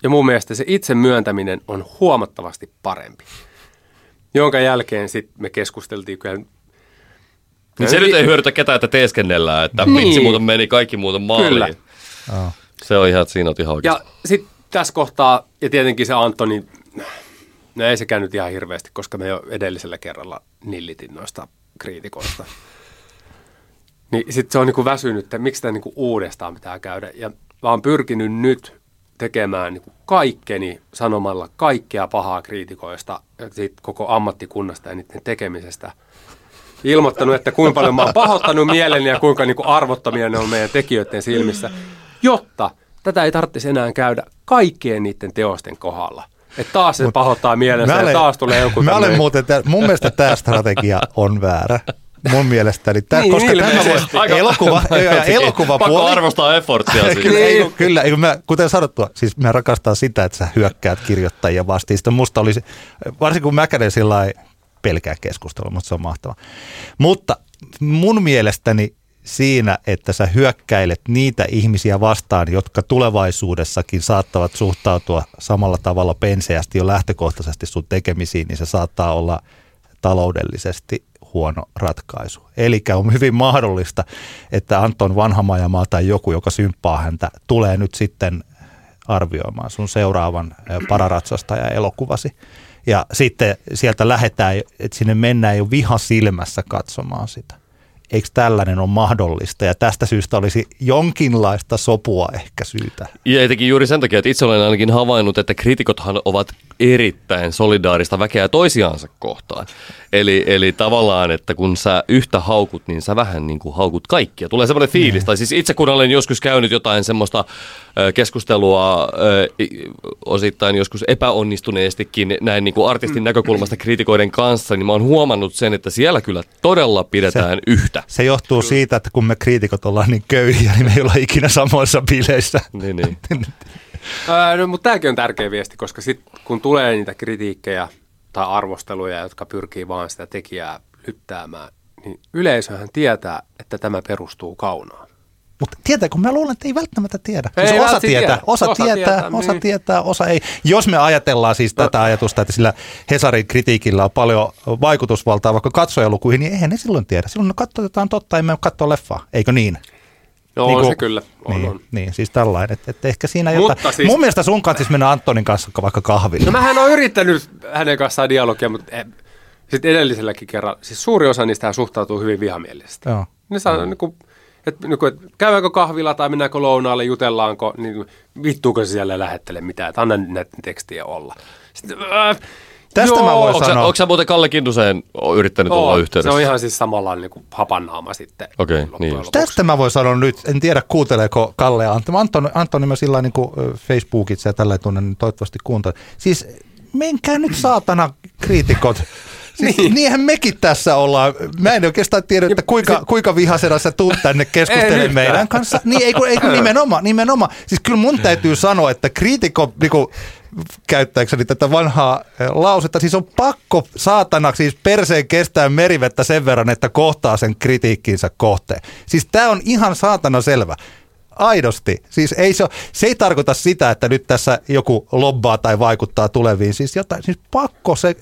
Ja mun mielestä se itse myöntäminen on huomattavasti parempi. Jonka jälkeen sitten me keskusteltiin kyllä niin se nyt ei hyödytä ketään, että teeskennellään, että niin. vitsi muuten meni, kaikki muuten maaliin. Kyllä. Oh. Se on ihan, siinä on ihan oikeasti. Ja sitten tässä kohtaa, ja tietenkin se Antoni, no ei se käynyt ihan hirveästi, koska me jo edellisellä kerralla nillitin noista kriitikoista. Niin sitten se on niinku väsynyt, että miksi tämä niinku uudestaan pitää käydä. Ja mä oon pyrkinyt nyt tekemään niinku kaikkeni sanomalla kaikkea pahaa kriitikoista, siitä koko ammattikunnasta ja niiden tekemisestä – ilmoittanut, että kuinka paljon mä oon pahoittanut mieleni ja kuinka niin kuin arvottomia ne on meidän tekijöiden silmissä, jotta tätä ei tarvitsisi enää käydä kaikkien niiden teosten kohdalla. Että taas se Mut pahoittaa mielensä olen, ja taas tulee joku Mä olen muuten, mun mielestä tämä strategia on väärä. Mun mielestäni, tää, niin, koska tämä voi, elokuva, ja elokuva Pakko puoli, arvostaa efforttia kyllä, ei, kyllä ei, mä, kuten sanottua, siis mä rakastan sitä, että sä hyökkäät kirjoittajia vastaan. Sitten musta olisi, varsinkin kun Mäkänen sillä pelkää keskustelua, mutta se on mahtavaa. Mutta mun mielestäni siinä, että sä hyökkäilet niitä ihmisiä vastaan, jotka tulevaisuudessakin saattavat suhtautua samalla tavalla penseästi jo lähtökohtaisesti sun tekemisiin, niin se saattaa olla taloudellisesti huono ratkaisu. Eli on hyvin mahdollista, että Anton Vanhamajamaa tai joku, joka symppaa häntä, tulee nyt sitten arvioimaan sun seuraavan pararatsasta ja elokuvasi. Ja sitten sieltä lähdetään, että sinne mennään jo viha silmässä katsomaan sitä. Eikö tällainen ole mahdollista? Ja tästä syystä olisi jonkinlaista sopua ehkä syytä. Ja etenkin juuri sen takia, että itse olen ainakin havainnut, että kritikothan ovat erittäin solidaarista väkeä toisiaansa kohtaan. Eli, eli tavallaan, että kun sä yhtä haukut, niin sä vähän niin kuin haukut kaikkia. Tulee semmoinen fiilis. Mm. Tai siis itse kun olen joskus käynyt jotain semmoista keskustelua osittain joskus epäonnistuneestikin näin niin kuin artistin mm. näkökulmasta kritikoiden kanssa, niin mä oon huomannut sen, että siellä kyllä todella pidetään se, yhtä. Se johtuu siitä, että kun me kriitikot ollaan niin köyhiä, niin me ei olla ikinä samoissa bileissä. Niin, niin. Öö, no, mutta tämäkin on tärkeä viesti, koska sit, kun tulee niitä kritiikkejä tai arvosteluja, jotka pyrkii vaan sitä tekijää lyttäämään, niin yleisöhän tietää, että tämä perustuu kaunaan. Mutta tietääkö, mä luulen, että ei välttämättä tiedä. Ei siis osa, tietää, tiedä. osa, osa tietää, tietää, osa niin. tietää, osa ei. Jos me ajatellaan siis tätä no. ajatusta, että sillä Hesarin kritiikillä on paljon vaikutusvaltaa vaikka katsojalukuihin, niin eihän ne silloin tiedä. Silloin ne katsotaan totta, emme katsoa leffaa, eikö niin? No niin on kuin, se kyllä. On, niin, on. niin, siis tällainen. Että, että ehkä siinä Mutta Siis, mun mielestä sun kanssa mennä Antonin kanssa vaikka kahville. No mähän on yrittänyt hänen kanssaan dialogia, mutta eh, sitten edelliselläkin kerralla, siis suuri osa niistä suhtautuu hyvin vihamielisesti. Joo. Ne saa, mm. niin kuin, että, niin kuin, että käydäänkö kahvilla tai mennäänkö lounaalle, jutellaanko, niin vittuuko se siellä lähettele mitään, että anna näiden tekstiä olla. Sitten, äh, Tästä Joo, mä voin onko sanoa. Onko sä muuten Kalle Kinduseen yrittänyt Oo, olla yhteydessä? Se on ihan siis samanlainen niin kuin hapannaama sitten. Okei, okay, niin Tästä mä voin sanoa nyt, en tiedä kuunteleeko Kalle Antoni. Antoni, Antoni mä sillä niin kuin Facebookissa ja tällä tunne, niin toivottavasti kuuntelen. Siis menkää nyt saatana kriitikot Siis niin. Niinhän mekin tässä ollaan. Mä en oikeastaan tiedä, että kuinka, kuinka vihasena sä tuut tänne keskustelemaan meidän kanssa. Niin, ei, ei kun nimenomaan, nimenomaan. Siis kyllä mun täytyy sanoa, että kriitikko, niin kuin, käyttääkseni tätä vanhaa eh, lausetta, siis on pakko saatana siis perseen kestää merivettä sen verran, että kohtaa sen kritiikkinsä kohteen. Siis tämä on ihan saatana selvä. Aidosti. Siis ei se, se ei tarkoita sitä, että nyt tässä joku lobbaa tai vaikuttaa tuleviin. Siis jotain, siis pakko, se,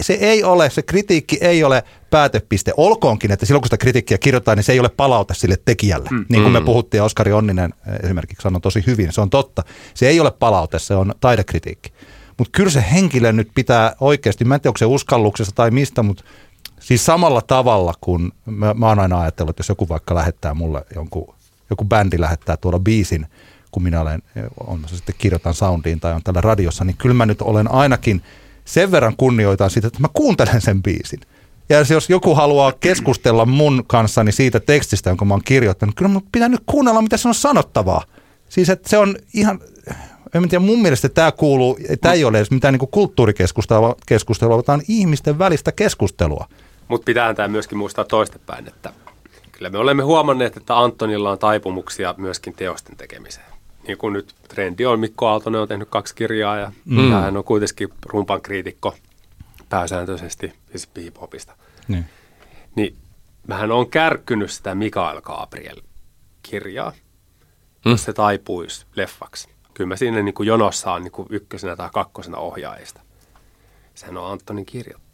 se ei ole, se kritiikki ei ole päätepiste. Olkoonkin, että silloin kun sitä kritiikkiä kirjoittaa, niin se ei ole palaute sille tekijälle. Mm. Niin kuin me mm. puhuttiin, Oskari Onninen esimerkiksi sanoi tosi hyvin, se on totta. Se ei ole palaute, se on taidekritiikki. Mutta kyllä se henkilö nyt pitää oikeasti, mä en tiedä onko se uskalluksessa tai mistä, mutta siis samalla tavalla kuin mä, mä oon aina ajatellut, että jos joku vaikka lähettää mulle jonkun, joku bändi lähettää tuolla biisin, kun minä olen, on se sitten kirjoitan soundiin tai on tällä radiossa, niin kyllä mä nyt olen ainakin sen verran kunnioitan sitä, että mä kuuntelen sen biisin. Ja jos joku haluaa keskustella mun kanssani siitä tekstistä, jonka mä oon kirjoittanut, kyllä mun pitää nyt kuunnella, mitä se on sanottavaa. Siis että se on ihan, en tiedä, mun mielestä tämä kuuluu, tämä ei ole edes mitään niin kulttuurikeskustelua, keskustelua, vaan ihmisten välistä keskustelua. Mutta pitää tämä myöskin muistaa toistepäin, että kyllä me olemme huomanneet, että Antonilla on taipumuksia myöskin teosten tekemiseen. Niin kuin nyt trendi on, Mikko Aaltonen on tehnyt kaksi kirjaa ja mm. hän on kuitenkin rumpan kriitikko pääsääntöisesti, siis hip-hopista. Niin. niin mähän on kärkkynyt sitä Mikael Gabriel-kirjaa, mm. jos se taipuisi leffaksi. Kyllä mä siinä niin kuin jonossa on niin kuin ykkösenä tai kakkosena ohjaajista. Sehän on Antonin kirjoittama.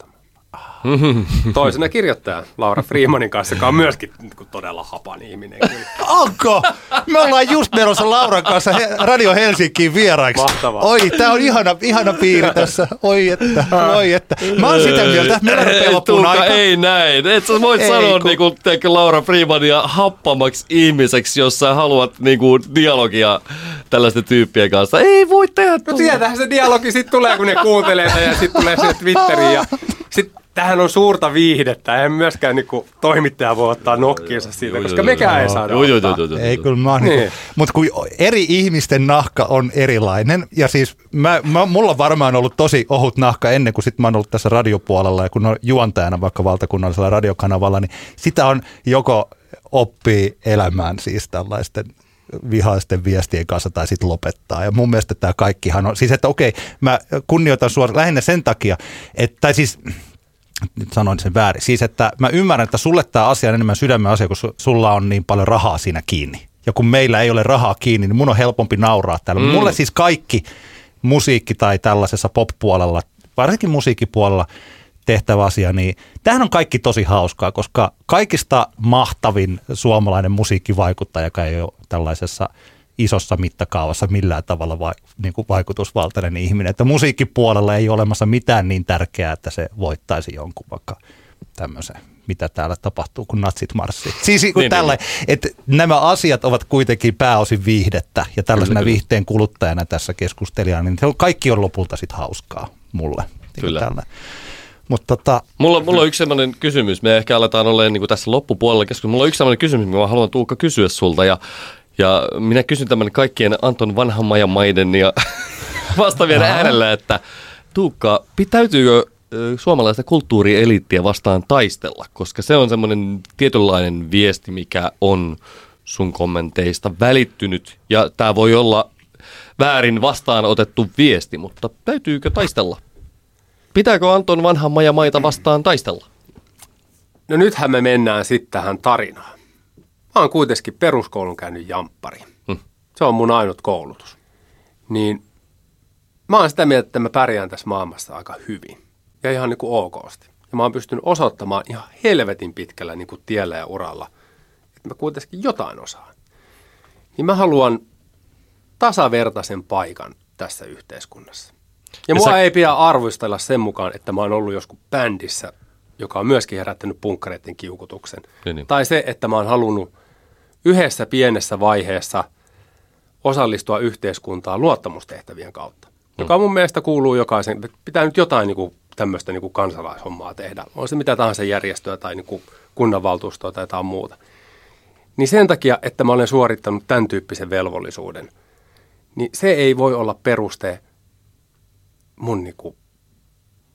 Toisena kirjoittaja Laura Freemanin kanssa, joka on myöskin niin todella hapan ihminen. Onko? Me ollaan just menossa Lauran kanssa Radio Helsinkiin vieraiksi. Mahtavaa. Oi, tää on ihana, ihana piiri tässä. Oi että, oi että. Mä oon sitä mieltä, että meillä rupeaa loppuun aika. Ei näin. Et sä voit ei, sanoa kun... niinku, Laura Freemania happamaksi ihmiseksi, jos sä haluat niinku, dialogia tällaisten tyyppien kanssa. Ei voi tehdä No sieltähän se dialogi sitten tulee, kun ne kuuntelee ja sitten tulee sinne Twitteriin ja sitten tähän on suurta viihdettä. Eihän myöskään niin toimittaja voi ottaa nokkiinsa siitä, koska mekään ei saada ottaa. Ei kyllä mä niin. niin. Mutta kun eri ihmisten nahka on erilainen, ja siis mä, mä, mulla on varmaan ollut tosi ohut nahka ennen kuin sit mä oon ollut tässä radiopuolella, ja kun on juontajana vaikka valtakunnallisella radiokanavalla, niin sitä on joko oppii elämään siis tällaisten vihaisten viestien kanssa tai sitten lopettaa. Ja mun mielestä tämä kaikkihan on, siis että okei, mä kunnioitan sua lähinnä sen takia, että, tai siis nyt sanoin sen väärin. Siis että mä ymmärrän, että sulle tämä asia on enemmän sydämen asia, kun sulla on niin paljon rahaa siinä kiinni. Ja kun meillä ei ole rahaa kiinni, niin mun on helpompi nauraa täällä. Mm. Mulle siis kaikki musiikki tai tällaisessa pop-puolella, varsinkin musiikkipuolella tehtävä asia, niin tämähän on kaikki tosi hauskaa, koska kaikista mahtavin suomalainen musiikkivaikuttaja, joka ei ole tällaisessa – isossa mittakaavassa millään tavalla vai, niin kuin vaikutusvaltainen ihminen. Että musiikkipuolella ei ole olemassa mitään niin tärkeää, että se voittaisi jonkun vaikka tämmöisen mitä täällä tapahtuu, kun natsit marssii. Siis kun niin, tällä, niin. että nämä asiat ovat kuitenkin pääosin viihdettä, ja tällaisena kyllä, viihteen kuluttajana tässä keskustelijana, niin se on, kaikki on lopulta sitten hauskaa mulle. Niin kyllä. Tällä. Mutta tota... mulla, mulla on yksi sellainen kysymys, me ehkä aletaan olla niin tässä loppupuolella keskustelua. Mulla on yksi sellainen kysymys, mitä mä haluan Tuukka kysyä sulta, ja ja minä kysyn tämän kaikkien Anton vanhan maiden ja vastaavien äärellä, että Tuukka, pitäytyykö suomalaista kulttuurieliittiä vastaan taistella, koska se on semmoinen tietynlainen viesti, mikä on sun kommenteista välittynyt. Ja tämä voi olla väärin vastaanotettu viesti, mutta täytyykö taistella? Pitääkö Anton vanhan maita vastaan taistella? No nythän me mennään sitten tähän tarinaan. Mä oon kuitenkin peruskoulun käynyt jamppari. Hmm. Se on mun ainut koulutus. Niin mä oon sitä mieltä, että mä pärjään tässä maailmassa aika hyvin. Ja ihan niin kuin okosti. Ja mä oon pystynyt osoittamaan ihan helvetin pitkällä niin kuin tiellä ja uralla, että mä kuitenkin jotain osaan. Niin mä haluan tasavertaisen paikan tässä yhteiskunnassa. Ja, ja mua sä... ei pidä arvostella sen mukaan, että mä oon ollut joskus bändissä, joka on myöskin herättänyt punkkareiden kiukutuksen. Niin, niin. Tai se, että mä oon halunnut yhdessä pienessä vaiheessa osallistua yhteiskuntaan luottamustehtävien kautta, mm. joka mun mielestä kuuluu jokaisen. Pitää nyt jotain niin kuin, tämmöistä niin kuin kansalaishommaa tehdä. On se mitä tahansa järjestöä tai niin kuin kunnanvaltuustoa tai jotain muuta. Niin sen takia, että mä olen suorittanut tämän tyyppisen velvollisuuden, niin se ei voi olla peruste mun niin kuin,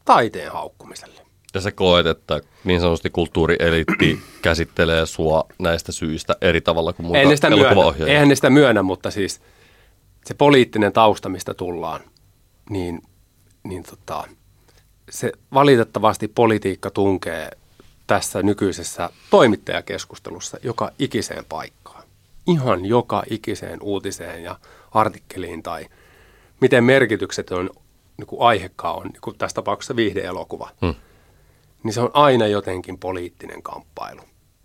taiteen haukkumiselle. Ja sä koet, että niin sanotusti kulttuurieliitti käsittelee sua näistä syistä eri tavalla kuin muuta sitä elokuvaohjaajia? Eihän ne sitä myönnä, mutta siis se poliittinen tausta, mistä tullaan, niin, niin tota, se valitettavasti politiikka tunkee tässä nykyisessä toimittajakeskustelussa joka ikiseen paikkaan. Ihan joka ikiseen uutiseen ja artikkeliin tai miten merkitykset on, niin kuin aihekaan on, niin kuin tässä tapauksessa viihdeelokuva. Hmm niin se on aina jotenkin poliittinen kamppailu.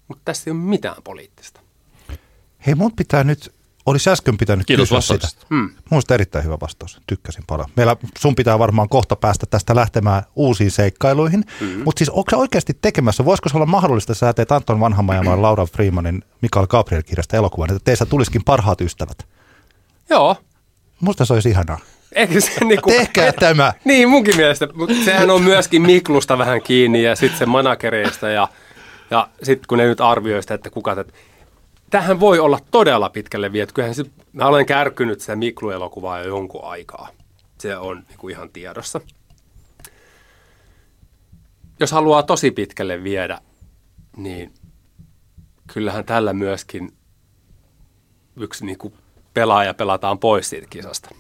Mutta tässä ei ole mitään poliittista. Hei, mun pitää nyt olisi äsken pitänyt Kiitos kysyä sitä. vastauksesta. Hmm. Mielestäni erittäin hyvä vastaus. Tykkäsin paljon. Meillä, sun pitää varmaan kohta päästä tästä lähtemään uusiin seikkailuihin. Mm-hmm. Mutta siis onko se oikeasti tekemässä? Voisiko se olla mahdollista, että sä teet Anton Vanhamajan ja Laura Freemanin Mikael Gabriel-kirjasta elokuvan, että teistä tulisikin parhaat ystävät? Joo. Musta se olisi ihanaa. Eikö se niinku, Tehkää tämä. Niin, munkin mielestä. Mutta sehän on myöskin Miklusta vähän kiinni ja sitten se managereista ja, ja sitten kun ne nyt arvioi sitä, että kuka tätä... Tähän voi olla todella pitkälle viety. Kyllähän se, mä olen kärkynyt sitä Miklu-elokuvaa jo jonkun aikaa. Se on niinku ihan tiedossa. Jos haluaa tosi pitkälle viedä, niin kyllähän tällä myöskin yksi niinku pelaaja pelataan pois siitä kisasta.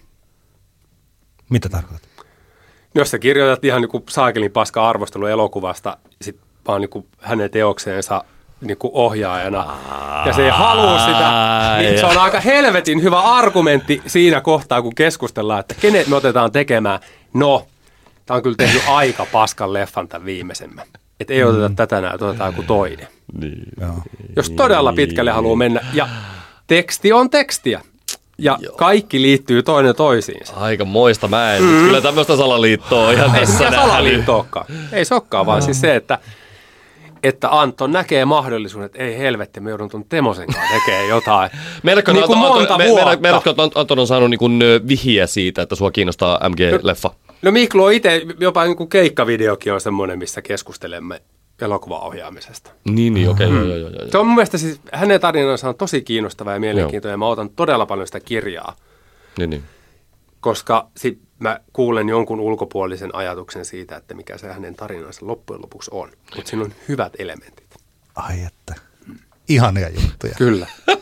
Mitä tarkoitat? No, Jos sä kirjoitat ihan niin saakelin paska arvostelu elokuvasta, sit vaan niin hänen teokseensa niin ohjaajana, ja se ei halua sitä, niin se on aika helvetin hyvä argumentti siinä kohtaa, kun keskustellaan, että kenet me otetaan tekemään. No, tämä on kyllä tehnyt aika paskan leffan tämän viimeisemmän. Että ei oteta tätä näin, otetaan joku toinen. Niin. Jos todella pitkälle haluaa mennä, ja teksti on tekstiä, ja kaikki liittyy toinen toisiinsa. Aika moista mä en. Mm. Kyllä tämmöistä salaliittoa ihan Ei se tässä mikään nähnyt. salaliitto olekaan. Ei se olekaan, vaan siis se, että, että Anton näkee mahdollisuuden, että ei helvetti, me joudun tuon Temosen kanssa tekemään jotain. Meidätkö niin kuin monta vuotta. Meidätkö, Anton on saanut niin vihiä siitä, että sua kiinnostaa MG-leffa? No Miklu on itse, jopa niin kuin keikkavideokin on semmoinen, missä keskustelemme elokuvaohjaamisesta. Niin, niin, okei, okay, joo, joo, joo. Se on mun mielestä siis, hänen tarinansa on tosi kiinnostava ja mielenkiintoinen, ja mä otan todella paljon sitä kirjaa, Niin, niin. koska sit mä kuulen jonkun ulkopuolisen ajatuksen siitä, että mikä se hänen tarinansa loppujen lopuksi on. Mutta siinä on hyvät elementit. Ai että. Ihania juttuja. Kyllä.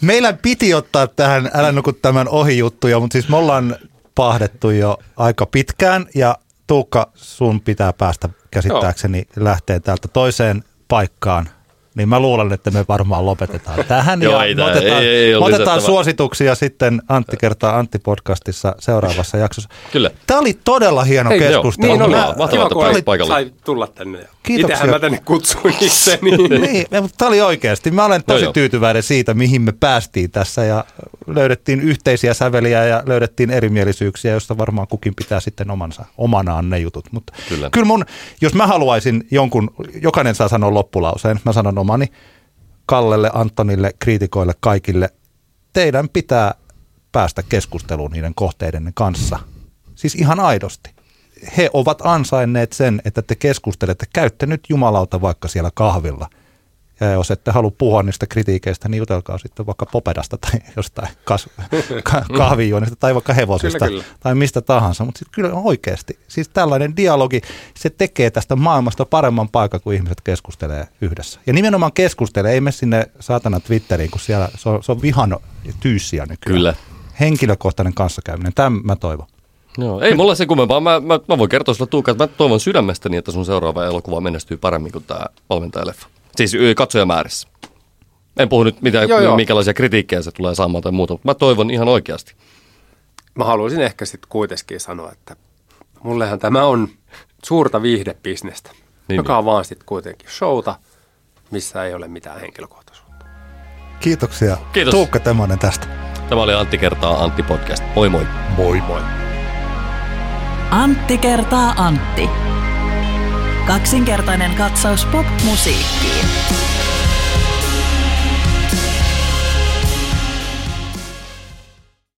Meillä piti ottaa tähän Älä nuku tämän ohi juttuja, mutta siis me ollaan pahdettu jo aika pitkään ja Tuukka, sun pitää päästä käsittääkseni lähteen täältä toiseen paikkaan. Niin mä luulen, että me varmaan lopetetaan tähän Joo, ja ei me tää- otetaan, ei- ei me otetaan suosituksia sitten Antti kertaa Antti podcastissa seuraavassa jaksossa. Kyllä. Tämä oli todella hieno Hei, keskustelu. Niin oli. Mä- Kiva, kun sai tulla tänne. Kiitoksia. Itsehän mä tänne kutsuin itseni. niin, mutta tämä oli oikeasti. Mä olen tosi joo. tyytyväinen siitä, mihin me päästiin tässä ja löydettiin yhteisiä säveliä ja löydettiin erimielisyyksiä, joista varmaan kukin pitää sitten omansa, omanaan ne jutut. Mutta Kyllä. kyllä mun, jos mä haluaisin jonkun, jokainen saa sanoa loppulauseen, mä sanon omani, Kallelle, Antonille, kriitikoille, kaikille, teidän pitää päästä keskusteluun niiden kohteiden kanssa. Siis ihan aidosti. He ovat ansainneet sen, että te keskustelette. Käytte nyt jumalauta vaikka siellä kahvilla. Ja jos ette halua puhua niistä kritiikeistä, niin jutelkaa sitten vaikka Popedasta tai jostain kas, ka, kahvijuonista tai vaikka hevosesta Kyllä, kyllä. tai mistä tahansa. Mutta kyllä oikeasti, siis tällainen dialogi, se tekee tästä maailmasta paremman paikan, kun ihmiset keskustelee yhdessä. Ja nimenomaan keskustelee, ei mene sinne saatana Twitteriin, kun siellä se on, se on vihan tyyssiä nykyään. Kyllä. Henkilökohtainen kanssakäyminen, tämän mä toivon. Joo, ei mulla se kummempaa. Mä, mä, mä voin kertoa sulle Tuukka, että mä toivon sydämestäni, että sun seuraava elokuva menestyy paremmin kuin tämä valmentajaleffa. Siis katsojamäärissä. En puhu nyt mitä, Joo, joo. minkälaisia kritiikkejä se tulee saamaan tai muuta, mutta mä toivon ihan oikeasti. Mä haluaisin ehkä sitten kuitenkin sanoa, että mullehan tämä on suurta viihdebisnestä, Niin, joka niin. on vaan sitten kuitenkin showta, missä ei ole mitään henkilökohtaisuutta. Kiitoksia. Kiitos. Tuukka Temonen tästä. Tämä oli Antti kertaa Antti podcast. Moi moi. Moi moi. Antti kertaa Antti. Kaksinkertainen katsaus pop-musiikkiin.